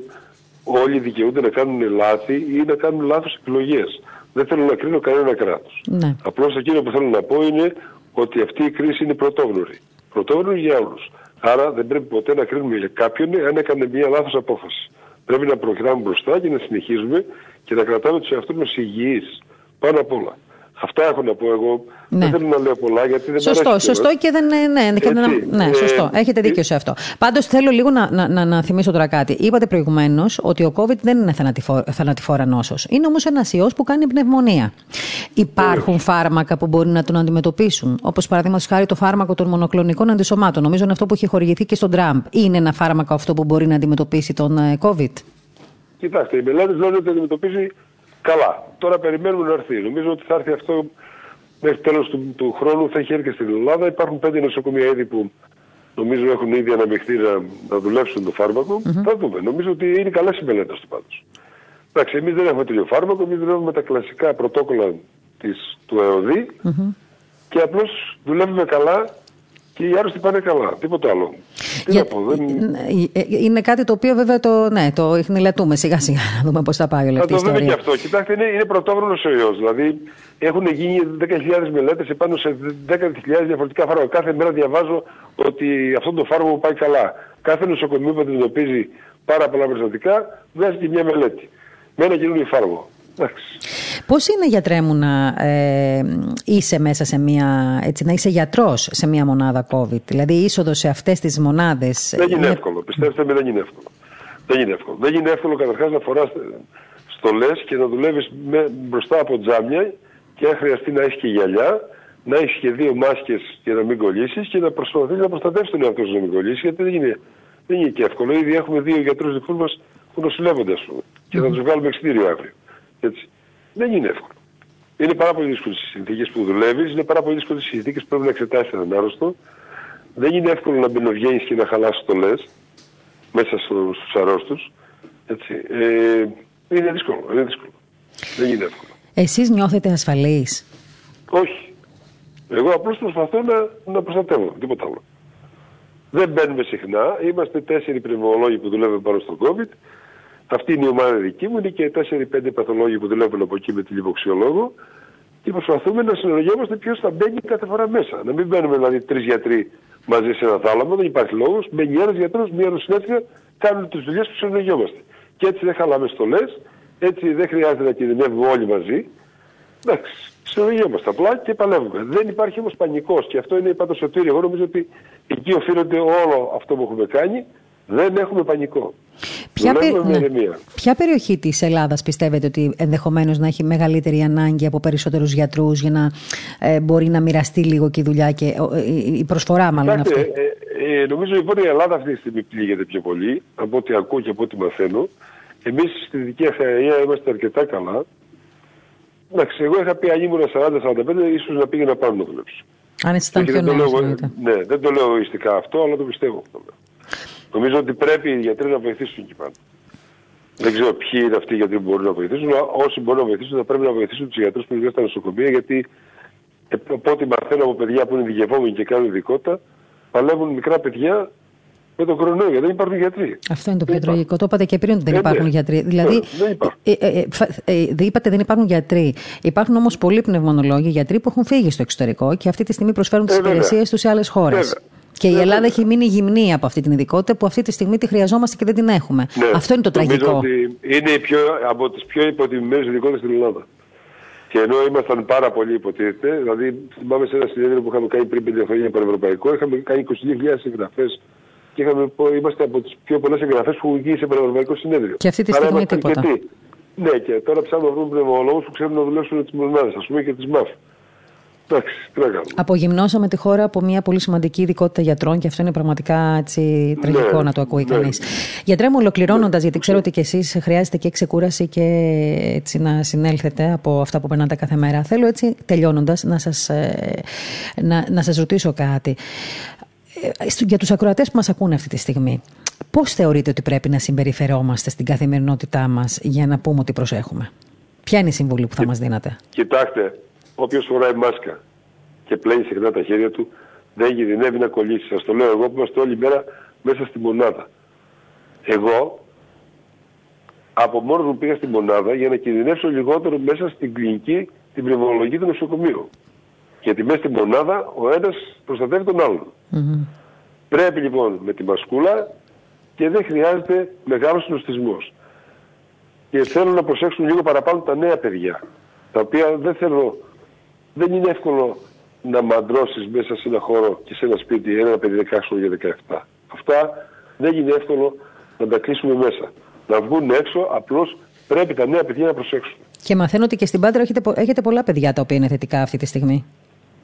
όλοι δικαιούνται να κάνουν λάθη ή να κάνουν λάθος επιλογές. Δεν θέλω να κρίνω κανένα κράτος. Ναι. Απλώς εκείνο που θέλω να πω είναι ότι αυτή η κρίση είναι πρωτόγνωρη. Πρωτόγνωρη για όλους. Άρα δεν πρέπει ποτέ να κρίνουμε για κάποιον αν έκανε μια λάθος απόφαση. Πρέπει να προχωράμε μπροστά και να συνεχίζουμε και να κρατάμε τους εαυτούς μας υγιείς πάνω απ' όλα. Αυτά έχω να πω εγώ. Ναι. Δεν θέλω να λέω πολλά γιατί δεν Σωστό, αρέσει σωστό και δεν. Ναι, ναι, και δεν, ναι ε, σωστό. Έχετε δίκιο σε αυτό. Πάντως θέλω λίγο να, να, να, να θυμίσω τώρα κάτι. Είπατε προηγουμένως ότι ο COVID δεν είναι θανατηφόρα νόσος. Είναι όμως ένας ιός που κάνει πνευμονία. Υπάρχουν φάρμακα που μπορεί να τον αντιμετωπίσουν. Όπως παραδείγματος χάρη το φάρμακο των μονοκλονικών αντισωμάτων. Νομίζω είναι αυτό που έχει χορηγηθεί και στον Τραμπ. Είναι ένα φάρμακο αυτό που μπορεί να αντιμετωπίσει τον ε, COVID; Κοιτάξτε, οι μελέτε λένε ότι αντιμετωπίζει Καλά. Τώρα περιμένουμε να έρθει. Νομίζω ότι θα έρθει αυτό μέχρι τέλος του, του χρόνου. Θα έχει έρθει και στην Ελλάδα. Υπάρχουν πέντε νοσοκομεία ήδη που νομίζω έχουν ήδη αναμειχθεί να, να δουλέψουν το φάρμακο. Mm-hmm. Θα δούμε. Νομίζω ότι είναι καλές οι μελέτες του πάντως. Εντάξει, εμείς δεν έχουμε τέτοιο φάρμακο. Εμείς δουλεύουμε τα κλασικά πρωτόκολλα της, του ΕΟΔΗ mm-hmm. και απλώς δουλεύουμε καλά και οι άρρωστοι πάνε καλά. Τίποτα άλλο. Τι Για... να πω, δεν... Ε, είναι κάτι το οποίο βέβαια το, ναι, το χνηλατούμε σιγά σιγά να δούμε πώς θα πάει όλη αυτή η ιστορία. Θα το δούμε και αυτό. Κοιτάξτε, είναι, είναι πρωτόγνωρος ο ιός. Δηλαδή έχουν γίνει 10.000 μελέτες επάνω σε 10.000 διαφορετικά φάρμακα. Κάθε μέρα διαβάζω ότι αυτό το φάρμακο πάει καλά. Κάθε νοσοκομείο που αντιμετωπίζει πάρα πολλά περιστατικά βγάζει και μια μελέτη. Με ένα καινούριο φάρμακο. Πώς είναι, γιατρέ μου, να ε, είσαι μέσα σε μια. Έτσι, να είσαι γιατρός σε μια μονάδα COVID; Δηλαδή, η είσοδος σε αυτές τις μονάδες. Δεν είναι εύκολο. Πιστέψτε με, δεν είναι εύκολο. Δεν είναι εύκολο. Δεν είναι εύκολο καταρχάς να φοράς στολέ και να δουλεύεις μπροστά από τζάμια και αν χρειαστεί να έχεις και γυαλιά, να έχεις και δύο μάσκες για να μην κολλήσεις και να προσπαθείς να προστατεύσεις τον εαυτό σου να μην κολλήσεις. Γιατί δεν είναι, δεν είναι και εύκολο. Ήδη έχουμε δύο γιατρούς δικούς μας που νοσηλεύονται, ας πούμε. Και θα τους βγάλουμε εξτήριο αύριο. Έτσι. Δεν είναι εύκολο. Είναι πάρα πολύ δύσκολες οι συνθήκες που δουλεύεις, είναι πάρα πολύ δύσκολες οι συνθήκες που πρέπει να εξετάσεις έναν άρρωστο. Δεν είναι εύκολο να μπαινοβγαίνεις και να χαλάσεις το λες μέσα στους αρρώστους. Ε, είναι δύσκολο. Είναι δύσκολο. Δεν είναι εύκολο. Εσείς νιώθετε ασφαλείς; Όχι. Εγώ απλώς προσπαθώ να, να προστατεύω. Τίποτα άλλο. Δεν μπαίνουμε συχνά. Είμαστε τέσσερι πνευμολόγοι που δουλεύουν πάνω στο COVID. Αυτή είναι η ομάδα δική μου, είναι και 4-5 παθολόγοι που δουλεύουν από εκεί με τη λιποξιολόγο και προσπαθούμε να συνολογιόμαστε ποιο θα μπαίνει κάθε φορά μέσα. Να μην μπαίνουμε δηλαδή τρεις γιατροί μαζί σε ένα θάλαμο, δεν υπάρχει λόγος. Μπαίνει ένας γιατρός, μία νοσηλεύτρια, κάνουν τις δουλειές που συνολογιόμαστε. Και έτσι δεν χαλάμε στολές, έτσι δεν χρειάζεται να κινδυνεύουμε όλοι μαζί. Εντάξει, συνολογιόμαστε απλά και παλεύουμε. Δεν υπάρχει όμως πανικός και αυτό είναι πάντω σωτήριο. Εγώ νομίζω ότι εκεί οφείλονται όλο αυτό που έχουμε κάνει. Δεν έχουμε πανικό. Ποια, ναι. Ποια περιοχή της Ελλάδας πιστεύετε ότι ενδεχομένως να έχει μεγαλύτερη ανάγκη από περισσότερους γιατρούς για να ε, μπορεί να μοιραστεί λίγο και η δουλειά και ε, η προσφορά, μάλλον αυτή; Ε, ε, νομίζω η Βόρεια Ελλάδα αυτή τη στιγμή πλήγεται πιο πολύ από ό,τι ακούω και από ό,τι μαθαίνω. Εμείς στη δική Αθηναία είμαστε αρκετά καλά. Εντάξει, εγώ είχα πει αν ήμουν 40-45, ίσως να πήγαινα πάνω να δουλέψω. Αν ήσασταν πιο νέο. Ναι, δεν το λέω οριστικά αυτό, αλλά το πιστεύω. Νομίζω ότι πρέπει οι γιατροί να βοηθήσουν εκεί πάνω. Δεν ξέρω ποιοι είναι αυτοί οι γιατροί που μπορούν να βοηθήσουν, αλλά όσοι μπορούν να βοηθήσουν θα πρέπει να βοηθήσουν τους γιατρούς που είναι στα νοσοκομεία, γιατί από ό,τι μαθαίνω από παιδιά που είναι δικαιωμένοι και κάνουν ειδικότητα, παλεύουν μικρά παιδιά με τον κορονοϊό, δεν υπάρχουν γιατροί. Αυτό είναι το πιο τραγικό. Το είπατε και πριν ότι δεν ε, υπάρχουν ναι. γιατροί. Δηλαδή, δεν υπάρχουν. Ε, ε, ε, ε, είπατε δεν υπάρχουν γιατροί. Υπάρχουν όμως πολλοί πνευμονολόγοι, γιατροί που έχουν φύγει στο εξωτερικό και αυτή τη στιγμή προσφέρουν τις υπηρεσίες τους σε άλλες χώρες. Και η Ελλάδα έχει μείνει γυμνή από αυτή την ειδικότητα που αυτή τη στιγμή τη χρειαζόμαστε και δεν την έχουμε. Ναι. Αυτό είναι το τραγικό. Ότι είναι η πιο, από τις πιο υποτιμημένες ειδικότητες στην Ελλάδα. Και ενώ ήμασταν πάρα πολύ υποτίθεται, δηλαδή θυμάμαι σε ένα συνέδριο που είχαμε κάνει πριν πέντε χρόνια πανευρωπαϊκό, είχαμε κάνει 22.000 εγγραφέ και είχαμε, είμαστε από τις πιο πολλές εγγραφέ που βγήκε σε πανευρωπαϊκό συνέδριο. Και αυτή τη στιγμή τίποτα. Ναι, και τώρα ψάχνουμε να βρούμε πνευμονολόγους που ξέρουν να δουλέψουν τις μονάδες, ας πούμε και τις ΜΑΦ. Εντάξει, τι να κάνουμε. Απογυμνώσαμε τη χώρα από μια πολύ σημαντική ειδικότητα γιατρών και αυτό είναι πραγματικά έτσι, τραγικό Ναι, να το ακούει ναι. κανείς. Γιατρέ μου, ολοκληρώνοντας, γιατί ξέρω ότι και εσείς χρειάζεται και ξεκούραση και έτσι να συνέλθετε από αυτά που περνάτε κάθε μέρα. Θέλω έτσι, τελειώνοντας, να σας να, να σας ρωτήσω κάτι. Ε, στο- Για τους ακροατές που μας ακούνε αυτή τη στιγμή, πώς θεωρείτε ότι πρέπει να συμπεριφερόμαστε στην καθημερινότητά μας για να πούμε ότι προσέχουμε; Ποια είναι η συμβουλή που θα μας δίνατε; Κοιτάξτε, όποιος φοράει μάσκα και πλένει συχνά τα χέρια του, δεν κινδυνεύει να κολλήσει. Σας το λέω εγώ που είμαστε όλη μέρα μέσα στη μονάδα. Εγώ από μόνο μου πήγα στη μονάδα για να κινδυνεύσω λιγότερο μέσα στην κλινική, την πνευμονολογική του νοσοκομείου. Γιατί μέσα στη μονάδα ο ένας προστατεύει τον άλλον. Μμμ. Πρέπει λοιπόν με τη μασκούλα και δεν χρειάζεται μεγάλος συνοστισμός. Και θέλω να προσέξουν λίγο παραπάνω τα νέα παιδιά, τα οποία δεν θέλω, δεν είναι εύκολο να μαντρώσεις μέσα σε ένα χώρο και σε ένα σπίτι ένα παιδί 16 για 17. Αυτά δεν είναι εύκολο να τα κλείσουμε μέσα. Να βγουν έξω, απλώς πρέπει τα νέα παιδιά να προσέξουν. Και μαθαίνω ότι και στην Πάντρα έχετε, πο- έχετε πολλά παιδιά τα οποία είναι θετικά αυτή τη στιγμή.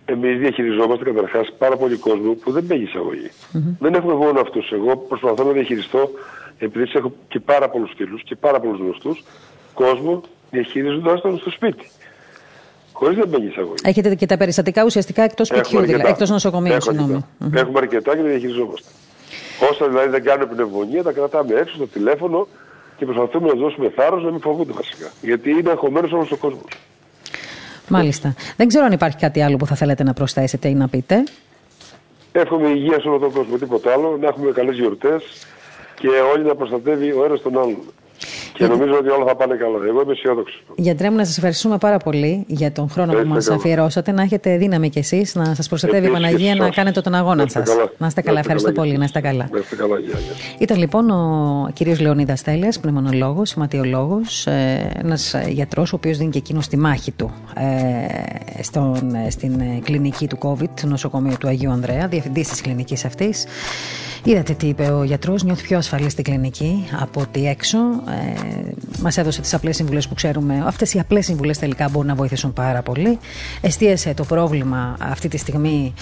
Εμείς διαχειριζόμαστε καταρχάς πάρα πολύ κόσμο που δεν παίρνει εισαγωγή. Δεν έχουμε μόνο αυτούς. Εγώ προσπαθώ να διαχειριστώ, επειδή έχω και πάρα πολλούς φίλους και πάρα πολλούς γνωστούς, κόσμο διαχειρίζοντας τον στο σπίτι. Χωρίς να μπαίνει εισαγωγή. Έχετε και τα περιστατικά ουσιαστικά εκτός σπιτιού, δηλαδή, αρκετά. εκτός νοσοκομείου, Έχουμε συγγνώμη. αρκετά. Έχουμε αρκετά και τα διαχειριζόμαστε. Όσα δηλαδή δεν κάνουν πνευμονία, τα κρατάμε έξω στο τηλέφωνο και προσπαθούμε να τους δώσουμε θάρρος να μην φοβούνται βασικά. Γιατί είναι αγχωμένος όλος ο κόσμος. Μάλιστα. Δεν ξέρω αν υπάρχει κάτι άλλο που θα θέλετε να προσθέσετε ή να πείτε. Εύχομαι υγεία σε όλο τον κόσμο, τίποτα άλλο. Να έχουμε καλές γιορτές και όλοι να προστατεύει ο ένας τον άλλον. Και νομίζω ότι όλα θα πάνε καλά. Εγώ είμαι αισιόδοξος. Γιατρέ μου, να σας ευχαριστούμε πάρα πολύ για τον χρόνο που Είστε μας καλά. αφιερώσατε. Να έχετε δύναμη κι εσείς, να σας προστατεύει η Επίσης και Παναγία, να εσάς. κάνετε τον αγώνα Να είστε σας. καλά. Να είστε καλά. Ευχαριστώ πολύ. Να είστε καλά. Να είστε καλά, γεια, γεια. Ήταν λοιπόν ο κύριος Λεωνίδας Τέλειας, πνευμονολόγος, σηματιολόγος, ε, ένας ε, γιατρός ο οποίος δίνει και εκείνο τη μάχη του ε, στον, ε, στην ε, κλινική του COVID, του νοσοκομείου του Αγίου Ανδρέα, διευθυντής της κλινικής αυτής. Είδατε τι είπε ο γιατρός, νιώθει πιο ασφαλής στην κλινική από ότι έξω. Ε, μας έδωσε τις απλές συμβουλές που ξέρουμε. Αυτές οι απλές συμβουλές τελικά μπορούν να βοηθήσουν πάρα πολύ. Εστίασε το πρόβλημα αυτή τη στιγμή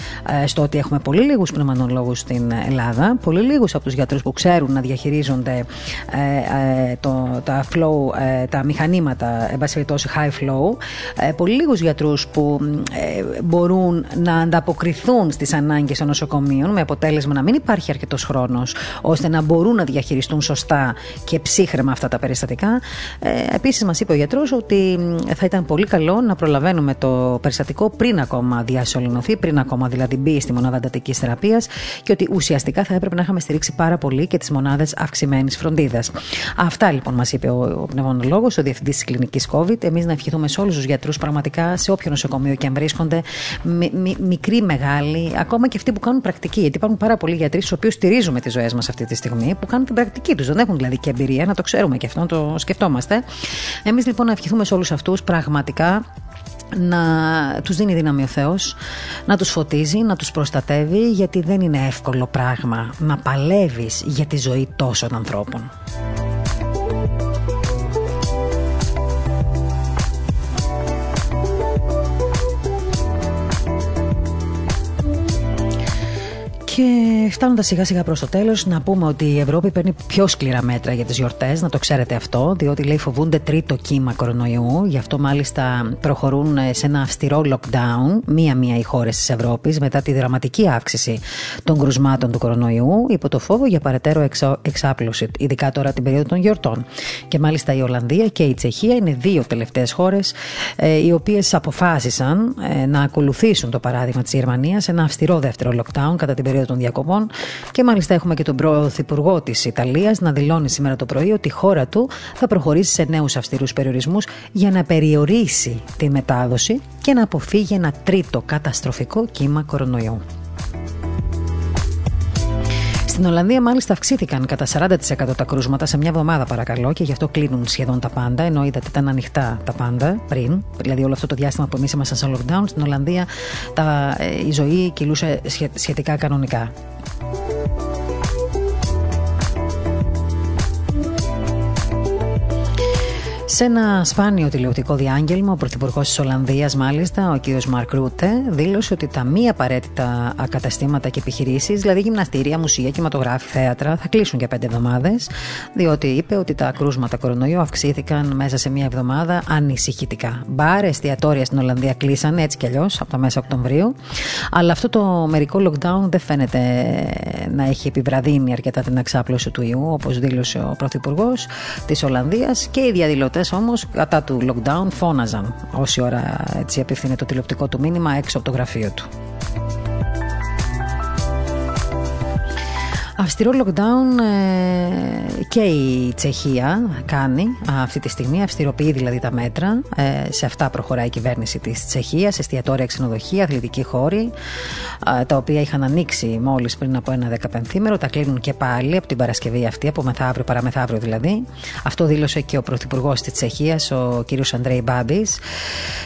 ε, στο ότι έχουμε πολύ λίγους πνευμονολόγους στην Ελλάδα, πολύ λίγους από τους γιατρούς που ξέρουν να διαχειρίζονται ε, ε, το, τα flow, ε, τα μηχανήματα, εν πάση περιπτώσει high flow, ε, πολύ λίγους γιατρούς που ε, μπορούν να ανταποκριθούν στις ανάγκες των νοσοκομείων με αποτέλεσμα να μην υπάρχει αρκετός χρόνος ώστε να μπορούν να διαχειριστούν σωστά και ψύχρεμα αυτά τα περιστατικά. Ε, επίσης μας είπε ο γιατρός ότι μ, θα ήταν πολύ καλό να προλαβαίνουμε το περιστατικό πριν ακόμα διασωληνωθεί, πριν ακόμα δηλαδή μπει στη μονάδα εντατικής θεραπείας και ότι ουσιαστικά θα έπρεπε να είχαμε στηρίξει πάρα πολύ και τις μονάδες αυξημένης φροντίδας. Αυτά λοιπόν μας είπε ο, ο πνευμονολόγος, ο διευθυντής της κλινικής COVID. Εμείς να ευχηθούμε σε όλους τους γιατρούς πραγματικά σε όποιο νοσοκομείο και αν βρίσκονται, μι, μι, μικροί, μεγάλοι, ακόμα και αυτοί που κάνουν πρακτική. Γιατί υπάρχουν πάρα πολλοί γιατροί, στους οποίους στηρίζουμε τις ζωές μας αυτή τη στιγμή, που κάνουν την πρακτική τους. Δεν έχουν δηλαδή και εμπειρία, να το ξέρουμε και αυτό, να το σκεφτόμαστε. Εμείς λοιπόν να ευχηθούμε σε όλους αυτούς πραγματικά να τους δίνει δύναμη ο Θεός, να τους φωτίζει, να τους προστατεύει γιατί δεν είναι εύκολο πράγμα να παλεύεις για τη ζωή τόσων ανθρώπων. Και φτάνοντας σιγά σιγά προς το τέλος, να πούμε ότι η Ευρώπη παίρνει πιο σκληρά μέτρα για τις γιορτές, να το ξέρετε αυτό, διότι λέει φοβούνται τρίτο κύμα κορονοϊού. Γι' αυτό μάλιστα προχωρούν σε ένα αυστηρό lockdown, μία-μία οι χώρες της Ευρώπης, μετά τη δραματική αύξηση των κρουσμάτων του κορονοϊού, υπό το φόβο για παρετέρω εξα... εξάπλωση, ειδικά τώρα την περίοδο των γιορτών. Και μάλιστα η Ολλανδία και η Τσεχία είναι δύο τελευταίες χώρες ε, οι οποίες αποφάσισαν ε, να ακολουθήσουν το παράδειγμα της Γερμανίας, ένα αυστηρό δεύτερο lockdown κατά την περίοδο των διακοπών. Και μάλιστα έχουμε και τον Πρωθυπουργό της Ιταλίας να δηλώνει σήμερα το πρωί ότι η χώρα του θα προχωρήσει σε νέους αυστηρούς περιορισμούς για να περιορίσει τη μετάδοση και να αποφύγει ένα τρίτο καταστροφικό κύμα κορονοϊού. Στην Ολλανδία, μάλιστα, αυξήθηκαν κατά 40% τα κρούσματα σε μια εβδομάδα, παρακαλώ, και γι' αυτό κλείνουν σχεδόν τα πάντα. Ενώ είδατε ήταν ανοιχτά τα πάντα πριν, δηλαδή όλο αυτό το διάστημα που εμείς ήμασταν σε lockdown, στην Ολλανδία τα, η ζωή κυλούσε σχετικά κανονικά. Σε ένα σπάνιο τηλεοπτικό διάγγελμα, ο Πρωθυπουργός της Ολλανδίας, μάλιστα, ο κ. Μαρκ Ρούτε, δήλωσε ότι τα μη απαραίτητα καταστήματα και επιχειρήσεις, δηλαδή γυμναστήρια, μουσεία, κινηματογράφη, θέατρα, θα κλείσουν για πέντε εβδομάδες, διότι είπε ότι τα κρούσματα κορονοϊού αυξήθηκαν μέσα σε μία εβδομάδα ανησυχητικά. Μπαρ, εστιατόρια στην Ολλανδία κλείσαν έτσι κι αλλιώς από τα μέσα Οκτωβρίου, αλλά αυτό το μερικό lockdown δεν φαίνεται να έχει επιβραδύνει αρκετά την εξάπλωση του ιού, όπως δήλωσε ο Πρωθυπουργός της Ολλανδίας και οι διαδηλωτές όμως κατά του lockdown φώναζαν όση ώρα έτσι απευθύνεται το τηλεοπτικό του μήνυμα έξω από το γραφείο του. Αυστηρό lockdown ε, και η Τσεχία κάνει αυτή τη στιγμή, αυστηροποιεί δηλαδή τα μέτρα. Ε, σε αυτά προχωράει η κυβέρνηση της Τσεχίας, εστιατόρια, ξενοδοχεία, αθλητικοί χώροι, ε, τα οποία είχαν ανοίξει μόλις πριν από ένα δεκαπενθήμερο, τα κλείνουν και πάλι από την Παρασκευή αυτή, από μεθαύριο, παραμεθαύριο δηλαδή. Αυτό δήλωσε και ο Πρωθυπουργός της Τσεχίας, ο κ. Αντρέι Μπάμπη.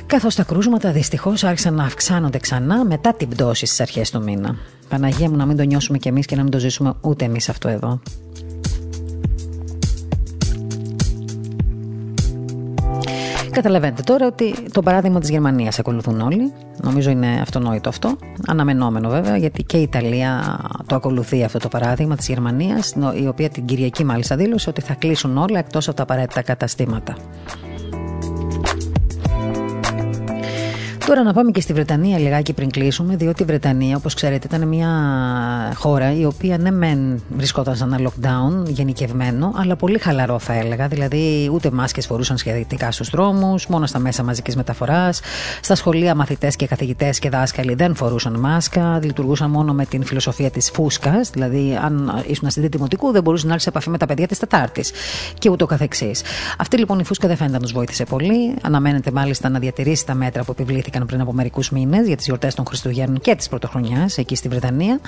Καθώς τα κρούσματα δυστυχώς άρχισαν να αυξάνονται ξανά μετά την πτώση στις αρχές του μήνα. Παναγία μου να μην το νιώσουμε κι εμείς και να μην το ζήσουμε ούτε εμείς αυτό εδώ. Καταλαβαίνετε τώρα ότι το παράδειγμα της Γερμανίας ακολουθούν όλοι. Νομίζω είναι αυτονόητο αυτό. Αναμενόμενο βέβαια, γιατί και η Ιταλία το ακολουθεί αυτό το παράδειγμα της Γερμανίας, η οποία την Κυριακή μάλιστα δήλωσε ότι θα κλείσουν όλα εκτός από τα απαραίτητα καταστήματα. Τώρα να πάμε και στη Βρετανία λιγάκι πριν κλείσουμε, διότι η Βρετανία, όπως ξέρετε, ήταν μια χώρα η οποία ναι, μεν βρισκόταν σε ένα lockdown γενικευμένο, αλλά πολύ χαλαρό θα έλεγα. Δηλαδή, ούτε μάσκες φορούσαν σχετικά στους δρόμους, μόνο στα μέσα μαζικής μεταφοράς. Στα σχολεία, μαθητές και καθηγητές και δάσκαλοι δεν φορούσαν μάσκα, λειτουργούσαν μόνο με την φιλοσοφία της φούσκας. Δηλαδή, αν ήσουν στην δημοτικού, δεν μπορούσες να έρθεις σε επαφή με τα παιδιά της Τετάρτης και ούτω καθεξής. Αυτή λοιπόν η φούσκα δεν φαίνεται να τους βοήθησε πολύ. Αναμένεται μάλιστα να διατηρήσει τα μέτρα που επιβλήθηκαν πριν από μερικούς μήνες για τις γιορτές των Χριστουγέννων και της Πρωτοχρονιάς εκεί στη Βρετανία.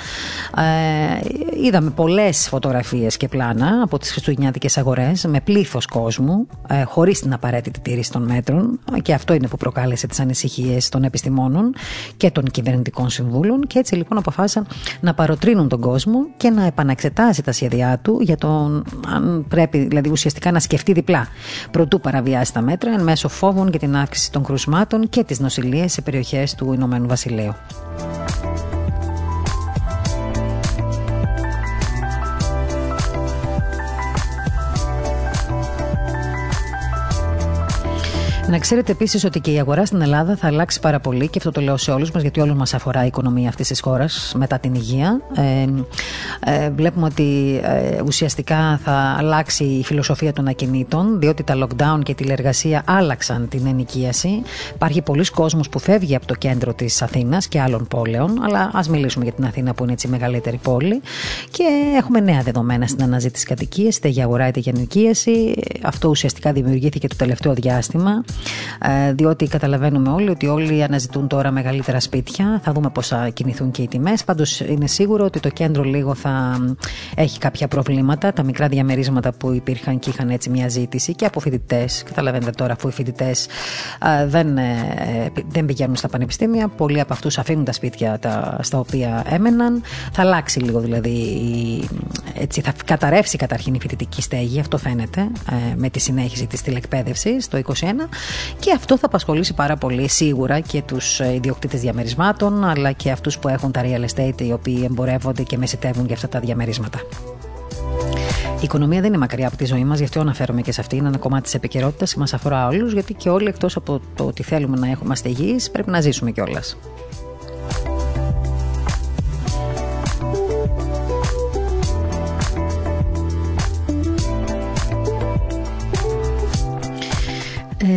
Ε, είδαμε πολλές φωτογραφίες και πλάνα από τις Χριστουγεννιάτικες αγορές με πλήθος κόσμου, ε, χωρίς την απαραίτητη τήρηση των μέτρων. Και αυτό είναι που προκάλεσε τις ανησυχίες των επιστημόνων και των κυβερνητικών συμβούλων. Και έτσι λοιπόν αποφάσισαν να παροτρύνουν τον κόσμο και να επαναξετάσει τα σχέδιά του για τον αν πρέπει δηλαδή ουσιαστικά να σκεφτεί διπλά. Προτού παραβιάσει τα μέτρα εν μέσω φόβων για την αύξηση των κρουσμάτων και τι νοσηλίε σε περιοχές του Ηνωμένου Βασιλείου. Να ξέρετε επίσης ότι και η αγορά στην Ελλάδα θα αλλάξει πάρα πολύ και αυτό το λέω σε όλους μας, γιατί όλου μας αφορά η οικονομία αυτής της χώρας μετά την υγεία. Ε, ε, βλέπουμε ότι ε, ουσιαστικά θα αλλάξει η φιλοσοφία των ακινήτων, διότι τα lockdown και η τηλεργασία άλλαξαν την ενοικίαση. Υπάρχει πολλοί κόσμος που φεύγει από το κέντρο της Αθήνας και άλλων πόλεων, αλλά ας μιλήσουμε για την Αθήνα που είναι έτσι η μεγαλύτερη πόλη. Και έχουμε νέα δεδομένα στην αναζήτηση κατοικίας, είτε για αγορά είτε για ενοικίαση. Αυτό ουσιαστικά δημιουργήθηκε το τελευταίο διάστημα. Ε, διότι καταλαβαίνουμε όλοι ότι όλοι αναζητούν τώρα μεγαλύτερα σπίτια. Θα δούμε πώς θα κινηθούν και οι τιμές. Πάντως είναι σίγουρο ότι το κέντρο λίγο θα έχει κάποια προβλήματα. Τα μικρά διαμερίσματα που υπήρχαν και είχαν έτσι μια ζήτηση και από φοιτητές. Καταλαβαίνετε τώρα, αφού οι φοιτητές δεν, ε, δεν πηγαίνουν στα πανεπιστήμια, πολλοί από αυτούς αφήνουν τα σπίτια τα, στα οποία έμεναν. Θα αλλάξει λίγο δηλαδή, έτσι, θα καταρρεύσει καταρχήν η φοιτητική στέγη. Αυτό φαίνεται ε, με τη συνέχιση της τηλεκπαίδευσης το 2021 και αυτό θα απασχολήσει πάρα πολύ σίγουρα και τους ε, ιδιοκτήτες διαμερισμάτων, αλλά και αυτούς που έχουν τα real estate, οι οποίοι εμπορεύονται και μεσητεύουν για αυτά τα διαμερίσματα. Η οικονομία δεν είναι μακριά από τη ζωή μας, γι' αυτό αναφέρομαι και σε αυτή. Είναι ένα κομμάτι της επικαιρότητας και μας αφορά όλους, γιατί και όλοι εκτός από το ότι θέλουμε να έχουμε υγιείς, πρέπει να ζήσουμε κιόλας.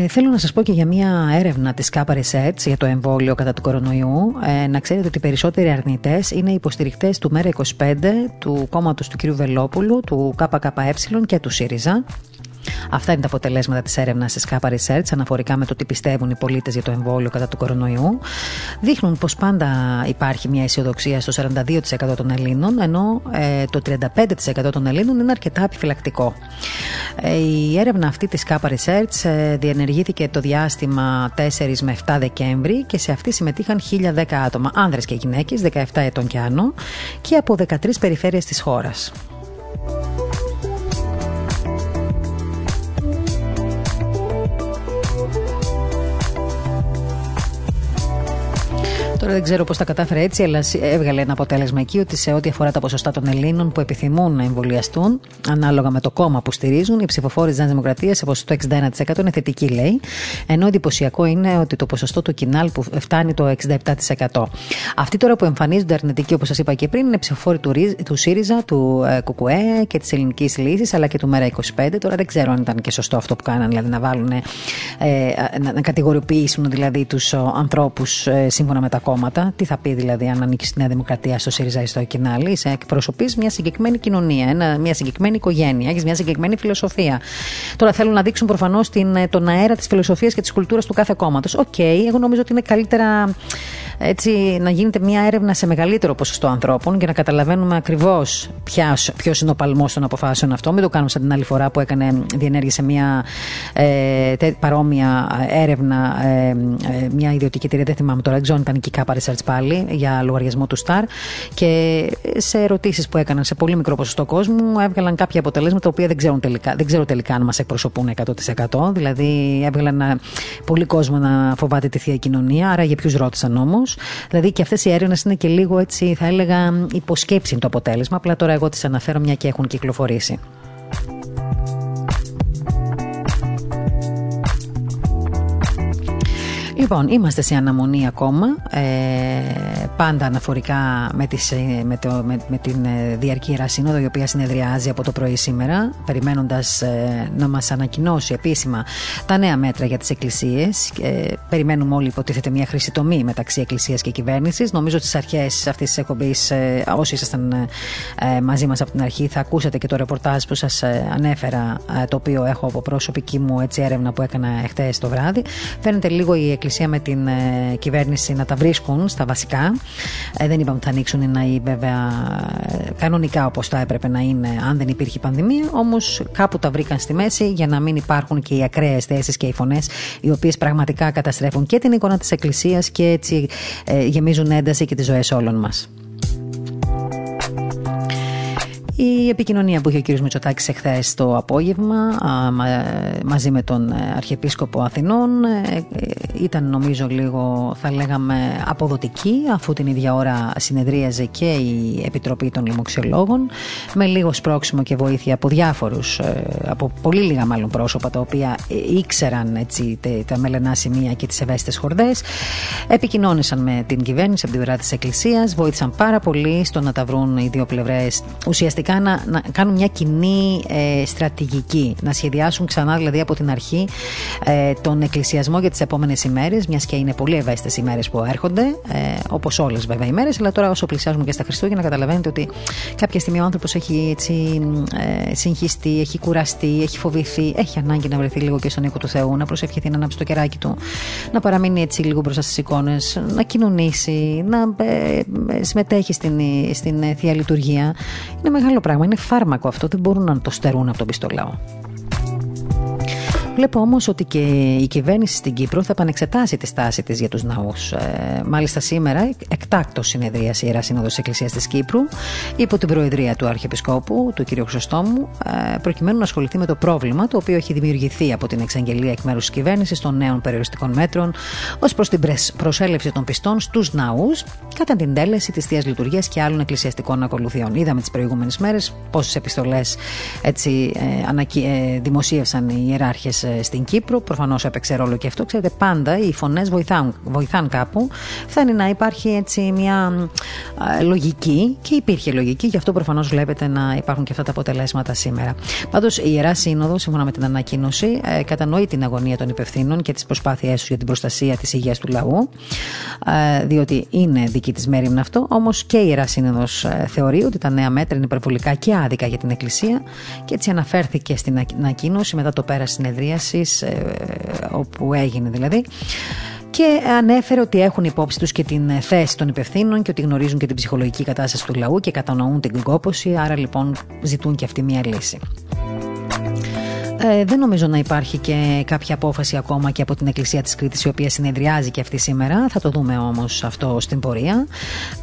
Ε, θέλω να σας πω και για μια έρευνα της ΚΑΠΑ Research για το εμβόλιο κατά του κορονοϊού. Ε, να ξέρετε ότι οι περισσότεροι αρνητές είναι υποστηρικτές του ΜΕΡΑ25, του κόμματος του κ. Βελόπουλου, του ΚΚΕ και του ΣΥΡΙΖΑ. Αυτά είναι τα αποτελέσματα της έρευνας της ΚΑΠΑ Research αναφορικά με το τι πιστεύουν οι πολίτες για το εμβόλιο κατά του κορονοϊού. Δείχνουν πως πάντα υπάρχει μια αισιοδοξία στο 42% των Ελλήνων, ενώ ε, το 35% των Ελλήνων είναι αρκετά επιφυλακτικό. Ε, η έρευνα αυτή της ΚΑΠΑ Research ε, διενεργήθηκε το διάστημα 4 με 7 Δεκέμβρη και σε αυτή συμμετείχαν 1010 άτομα, άνδρες και γυναίκες, 17 ετών και άνω, και από 13 περιφέρειες της χώρας. Τώρα δεν ξέρω πώς τα κατάφερε έτσι, αλλά έβγαλε ένα αποτέλεσμα εκεί ότι σε ό,τι αφορά τα ποσοστά των Ελλήνων που επιθυμούν να εμβολιαστούν, ανάλογα με το κόμμα που στηρίζουν, οι ψηφοφόροι της Νέας Δημοκρατίας σε ποσοστό 61% είναι θετική, λέει. Ενώ εντυπωσιακό είναι ότι το ποσοστό του κοινάλ που φτάνει το 67%. Αυτοί τώρα που εμφανίζονται αρνητικοί, όπως σας είπα και πριν, είναι ψηφοφόροι του, του ΣΥΡΙΖΑ, του ε, ΚΚΕ και της Ελληνικής Λύσης, αλλά και του ΜΕΡΑ25. Τώρα δεν ξέρω αν ήταν και σωστό αυτό που κάναν, δηλαδή να βάλουν, ε, να, να κατηγοριοποιήσουν δηλαδή τους ανθρώπους ε, σύμφωνα με τα κόμματα. Τι θα πει δηλαδή αν ανήκει στη Νέα Δημοκρατία, στο ΣΥΡΙΖΑ ή στο Κινάλη. Είσαι εκπροσωπείς μια συγκεκριμένη κοινωνία, ένα, μια συγκεκριμένη οικογένεια, έχεις μια συγκεκριμένη φιλοσοφία. Τώρα θέλουν να δείξουν προφανώς τον αέρα της φιλοσοφίας και της κουλτούρας του κάθε κόμματος. OK, okay, εγώ νομίζω ότι είναι καλύτερα έτσι, να γίνεται μια έρευνα σε μεγαλύτερο ποσοστό ανθρώπων για να καταλαβαίνουμε ακριβώς ποιος είναι ο παλμός των αποφάσεων αυτών. Μην το κάνουμε σαν την άλλη φορά που έκανε, διενέργησε μια ε, παρόμοια έρευνα, ε, ε, μια ιδιωτική εταιρεία, δεν θυμάμαι τώρα, δεν ήταν η Κάπα Research πάλι, για λογαριασμό του Star. Και σε ερωτήσεις που έκαναν σε πολύ μικρό ποσοστό κόσμου, έβγαλαν κάποια αποτελέσματα τα οποία δεν, ξέρουν τελικά, δεν ξέρω τελικά αν μας εκπροσωπούν 100%. Δηλαδή, έβγαλαν πολύ κόσμο να φοβάται τη θεία κοινωνία. Άρα, για ποιους ρώτησαν όμως. Δηλαδή και αυτές οι έρευνες είναι και λίγο έτσι, θα έλεγα, υποσκέψη το αποτέλεσμα. Απλά τώρα εγώ τις αναφέρω μια και έχουν κυκλοφορήσει. Λοιπόν, είμαστε σε αναμονή ακόμα, ε, πάντα αναφορικά με, τις, ε, με, το, με, με την ε, διαρκή Ιερά η οποία συνεδριάζει από το πρωί σήμερα, περιμένοντας ε, να μας ανακοινώσει επίσημα τα νέα μέτρα για τις εκκλησίες. Ε, περιμένουμε όλοι υποτίθεται μια χρήση τομή μεταξύ εκκλησίας και κυβέρνησης. Νομίζω ότι στις αρχές αυτής της εκπομπής, ε, όσοι ήσασταν μαζί μας από την αρχή, θα ακούσατε και το ρεπορτάζ που σας ανέφερα, το οποίο έχω από προσωπική μου έτσι, έρευνα που έκανα εχθές το βράδυ. Φαίνεται λίγο η Εκκλησία με την ε, κυβέρνηση να τα βρίσκουν στα βασικά. Ε, δεν είπαμε ότι θα ανοίξουν να είναι βέβαια κανονικά όπως θα έπρεπε να είναι αν δεν υπήρχε πανδημία. Όμως κάπου τα βρήκαν στη μέση για να μην υπάρχουν και οι ακραίες θέσεις και οι φωνές οι οποίες πραγματικά καταστρέφουν και την εικόνα της Εκκλησίας και έτσι ε, γεμίζουν ένταση και τις ζωές όλων μας. Η επικοινωνία που είχε ο κ. Μητσοτάκης εχθές το απόγευμα μαζί με τον ε, Αρχιεπίσκοπο Αθηνών ε, ήταν νομίζω λίγο θα λέγαμε αποδοτική αφού την ίδια ώρα συνεδρίαζε και η Επιτροπή των Λοιμοξιολόγων με λίγο σπρώξιμο και βοήθεια από διάφορους, ε, από πολύ λίγα μάλλον πρόσωπα τα οποία ήξεραν έτσι, τα μελενά σημεία και τις ευαίσθητες χορδές επικοινώνησαν με την κυβέρνηση από την πλευρά της Εκκλησίας βοήθησαν πάρα πολύ στο να τα βρουν οι δύο πλευρές ουσιαστικά να, να κάνουν μια κοινή ε, στρατηγική, να σχεδιάσουν ξανά δηλαδή από την αρχή ε, τον εκκλησιασμό για τις επόμενες ημέρες, μιας και είναι πολύ ευαίσθητες ημέρε που έρχονται, ε, όπως όλες βέβαια ημέρε, αλλά τώρα όσο πλησιάζουμε και στα Χριστούγεννα, καταλαβαίνετε ότι κάποια στιγμή ο άνθρωπος έχει έτσι, ε, συγχυστεί, έχει κουραστεί, έχει φοβηθεί, έχει ανάγκη να βρεθεί λίγο και στον οίκο του Θεού, να προσευχηθεί, να ανάψει το κεράκι του, να παραμείνει έτσι λίγο μπροστά στις εικόνες, να κοινωνήσει, να ε, ε, συμμετέχει στην, στην θεία λειτουργία. Είναι μεγάλο πράγμα. Είναι φάρμακο αυτό. Δεν μπορούν να το στερούν από τον πιστολάο. Βλέπω όμως ότι και η κυβέρνηση στην Κύπρο θα επανεξετάσει τη στάση της για τους ναούς. Ε, μάλιστα, σήμερα, εκτάκτος συνεδρίαση η Ιεράς Σύνοδος Εκκλησίας της Κύπρου, υπό την προεδρία του Αρχιεπισκόπου, του κ. Χρυσοστόμου, ε, προκειμένου να ασχοληθεί με το πρόβλημα το οποίο έχει δημιουργηθεί από την εξαγγελία εκ μέρους της κυβέρνησης των νέων περιοριστικών μέτρων ως προς την προσέλευση των πιστών στους ναούς κατά την τέλεση της θείας λειτουργίας και άλλων εκκλησιαστικών ακολουθιών. Είδαμε τις προηγούμενες μέρες πόσες επιστολές ε, ε, δημοσίευσαν οι ιεράρχες ε, στην Κύπρο. Προφανώς έπαιξε ρόλο και αυτό. Ξέρετε, πάντα οι φωνές βοηθάν, βοηθάν κάπου. Φτάνει να υπάρχει έτσι μια λογική και υπήρχε λογική, γι' αυτό προφανώς βλέπετε να υπάρχουν και αυτά τα αποτελέσματα σήμερα. Πάντως η Ιερά Σύνοδος, σύμφωνα με την ανακοίνωση, ε, κατανοεί την αγωνία των υπευθύνων και τις προσπάθειές τους για την προστασία της υγείας του λαού, ε, διότι είναι δική της μέρη αυτό. Όμως και η Ιερά Σύνοδος θεωρεί ότι τα νέα μέτρα είναι υπερβολικά και άδικα για την Εκκλησία και έτσι αναφέρθηκε στην ανακοίνωση μετά το πέρας συνεδρίας ε, όπου έγινε δηλαδή και ανέφερε ότι έχουν υπόψη τους και την θέση των υπευθύνων και ότι γνωρίζουν και την ψυχολογική κατάσταση του λαού και κατανοούν την κόπωση, άρα λοιπόν ζητούν και αυτή μια λύση. Ε, δεν νομίζω να υπάρχει και κάποια απόφαση ακόμα και από την Εκκλησία της Κρήτης η οποία συνεδριάζει και αυτή σήμερα. Θα το δούμε όμως αυτό στην πορεία.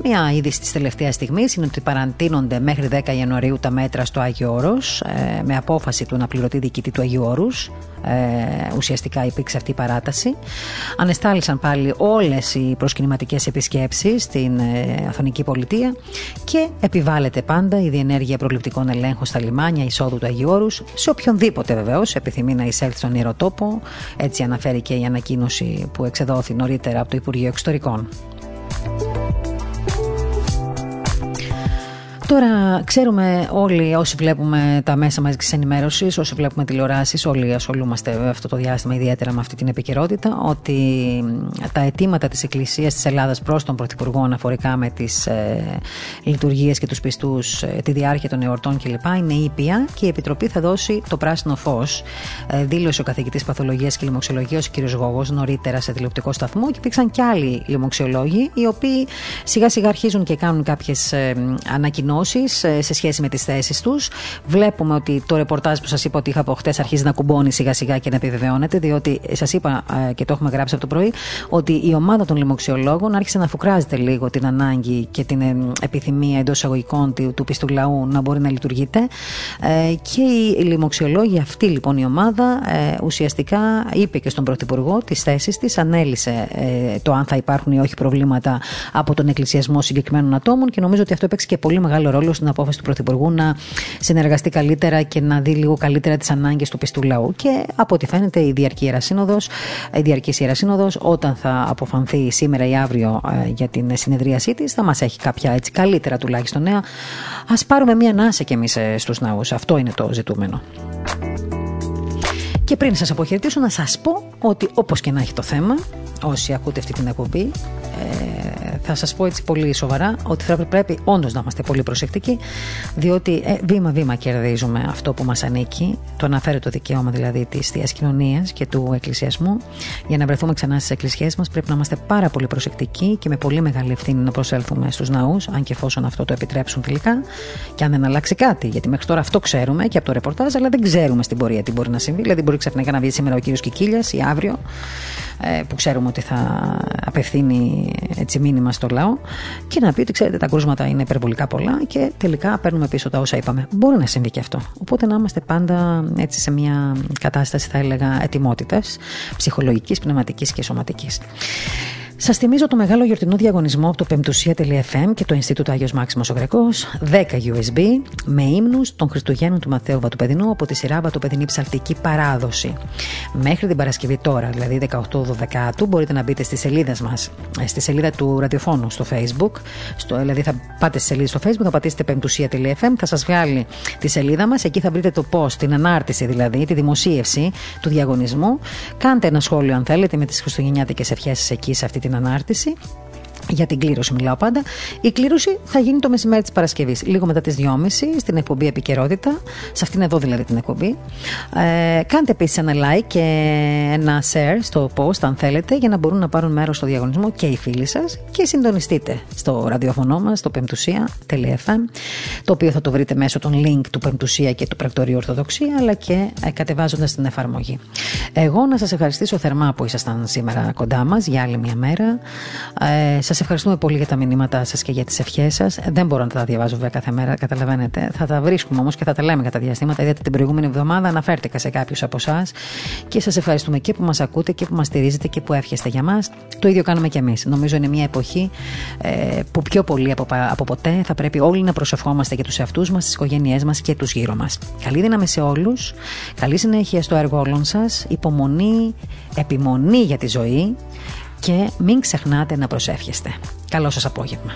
Μια είδηση της τελευταίας στιγμής είναι ότι παραντείνονται μέχρι 10 Ιανουαρίου τα μέτρα στο Άγιο Όρος ε, με απόφαση του να πληρωτή διοικητή του Αγίου Όρους ε, ουσιαστικά υπήρξε αυτή η παράταση. Ανεστάλησαν πάλι όλες οι προσκυνηματικές επισκέψεις στην ε, Αθωνική Πολιτεία και επιβάλλεται πάντα η διενέργεια προληπτικών ελέγχων στα λιμάνια εισόδου του Αγίου Όρους, σε οποιονδήποτε βεβαίως επιθυμεί να εισέλθει στον ιεροτόπο. Έτσι αναφέρει και η ανακοίνωση που εξεδόθη νωρίτερα από το Υπουργείο Εξωτερικών. Τώρα ξέρουμε όλοι όσοι βλέπουμε τα μέσα μαζικής ενημέρωσης, όσοι βλέπουμε τηλεοράσεις, όλοι ασχολούμαστε αυτό το διάστημα ιδιαίτερα με αυτή την επικαιρότητα, ότι τα αιτήματα της Εκκλησίας της Ελλάδας προς τον Πρωθυπουργό αναφορικά με τις ε, λειτουργίες και τους πιστούς, ε, τη διάρκεια των εορτών κλπ. είναι ήπια και η Επιτροπή θα δώσει το πράσινο φως. Ε, δήλωσε ο καθηγητής Παθολογίας και Λιμοξιολογία, ο κ. Γόγος, νωρίτερα σε τηλεοπτικό σταθμό και υπήρξαν και άλλοι λιμοξιολόγοι, οι οποίοι σιγά σιγά αρχίζουν και κάνουν κάποιες ε, ανακοινώσεις ε, σε σχέση με τις θέσεις τους. Βλέπουμε ότι το ρεπορτάζ που σας είπα ότι είχα από χτες αρχίζει να κουμπώνει σιγά σιγά και να επιβεβαιώνεται, διότι σας είπα ε, και το έχουμε γράψει από το πρωί, ότι η ομάδα των λοιμοξιολόγων άρχισε να φουκράζεται λίγο την ανάγκη και την ε, επιθυμία εντός εισαγωγικών του πιστού λαού να μπορεί να λειτουργείται. Και οι λοιμοξιολόγοι, αυτή λοιπόν η ομάδα, ουσιαστικά είπε και στον Πρωθυπουργό τις θέσεις της, ανέλησε το αν θα υπάρχουν ή όχι προβλήματα από τον εκκλησιασμό συγκεκριμένων ατόμων και νομίζω ότι αυτό έπαιξε και πολύ μεγάλο ρόλος στην απόφαση του Πρωθυπουργού να συνεργαστεί καλύτερα και να δει λίγο καλύτερα τις ανάγκες του πιστού λαού. Και από ό,τι φαίνεται, η διαρκή Ιερασύνοδο, η διαρκής Ιερασύνοδο, όταν θα αποφανθεί σήμερα ή αύριο ε, για την συνεδρίασή της, θα μας έχει κάποια έτσι καλύτερα τουλάχιστον νέα. Α πάρουμε μία ανάσα κι εμείς ε, στους ναούς. Αυτό είναι το ζητούμενο. Και πριν σας αποχαιρετήσω να σας πω ότι όπως και να έχει το θέμα, όσοι ακούτε αυτή την εκπομπή, ε, θα σας πω έτσι πολύ σοβαρά ότι θα πρέπει όντως να είμαστε πολύ προσεκτικοί, διότι ε, βήμα-βήμα κερδίζουμε αυτό που μας ανήκει, το αναφέρει το δικαίωμα δηλαδή της θείας κοινωνίας και του εκκλησιασμού. Για να βρεθούμε ξανά στις εκκλησιές μας, πρέπει να είμαστε πάρα πολύ προσεκτικοί και με πολύ μεγάλη ευθύνη να προσέλθουμε στους ναούς, αν και εφόσον αυτό το επιτρέψουν τελικά, και αν δεν αλλάξει κάτι. Γιατί μέχρι τώρα αυτό ξέρουμε και από το ρεπορτάζ, αλλά δεν ξέρουμε στην πορεία τι μπορεί να συμβεί. Δηλαδή, μπορεί ξαφνικά να βγει σήμερα ο κύριος Κικίλιας ή αύριο ε, που ξέρουμε ότι θα απευθύνει έτσι μήνυμα στο λαό και να πει ότι ξέρετε τα κρούσματα είναι υπερβολικά πολλά και τελικά παίρνουμε πίσω τα όσα είπαμε. Μπορεί να συμβεί και αυτό. Οπότε να είμαστε πάντα έτσι σε μια κατάσταση θα έλεγα ετοιμότητας ψυχολογικής, πνευματικής και σωματικής. Σας θυμίζω το μεγάλο γιορτινό διαγωνισμό από το πεμπτουσία.fm και το Ινστιτούτο Άγιος Μάξιμος ο Γρεκός. 10 USB με ύμνους των Χριστουγέννων του Μαθαίου Βατοπεδινού από τη σειρά Βατοπεδινή Ψαλτική Παράδοση. Μέχρι την Παρασκευή τώρα, δηλαδή 18-12, μπορείτε να μπείτε στη σελίδα μας, ε, στη σελίδα του ραδιοφώνου στο Facebook. Στο, δηλαδή θα πάτε στη σελίδα στο Facebook, θα πατήσετε πεμπτουσία.fm, θα σας βγάλει τη σελίδα μας. Εκεί θα βρείτε το post, την ανάρτηση δηλαδή, τη δημοσίευση του διαγωνισμού. Κάντε ένα σχόλιο αν θέλετε με τις χριστουγεννιάτικες ευχές εκεί σε αυτή την ανάρτηση για την κλήρωση μιλάω πάντα. Η κλήρωση θα γίνει το μεσημέρι της Παρασκευής, λίγο μετά τις 2.30 στην εκπομπή Επικαιρότητα, σε αυτήν εδώ δηλαδή την εκπομπή. Ε, κάντε επίσης ένα like και ένα share στο post, αν θέλετε, για να μπορούν να πάρουν μέρος στο διαγωνισμό και οι φίλοι σας και συντονιστείτε στο ραδιοφωνό μας, στο πεμπτουσία.fm, το οποίο θα το βρείτε μέσω των link του Πεμπτουσία και του Πρακτορείου Ορθοδοξία, αλλά και ε, κατεβάζοντας την εφαρμογή. Εγώ να σας ευχαριστήσω θερμά που ήσασταν σήμερα κοντά μας για άλλη μια μέρα. Ε, σας ευχαριστούμε πολύ για τα μηνύματά σας και για τις ευχές σας. Δεν μπορώ να τα διαβάζω βέβαια κάθε μέρα, καταλαβαίνετε. Θα τα βρίσκουμε όμως και θα τα λέμε κατά διαστήματα. Γιατί την προηγούμενη εβδομάδα αναφέρθηκα σε κάποιους από εσάς και σας ευχαριστούμε και που μας ακούτε και που μας στηρίζετε και που εύχεστε για μας. Το ίδιο κάνουμε κι εμείς. Νομίζω είναι μια εποχή ε, που πιο πολύ από, από ποτέ θα πρέπει όλοι να προσευχόμαστε για τους εαυτούς μας, τις οικογένειές μας και τους γύρω μας. Καλή δύναμη σε όλους. Καλή συνέχεια στο έργο όλων σας. Υπομονή, επιμονή για τη ζωή και μην ξεχνάτε να προσεύχεστε. Καλό σας απόγευμα.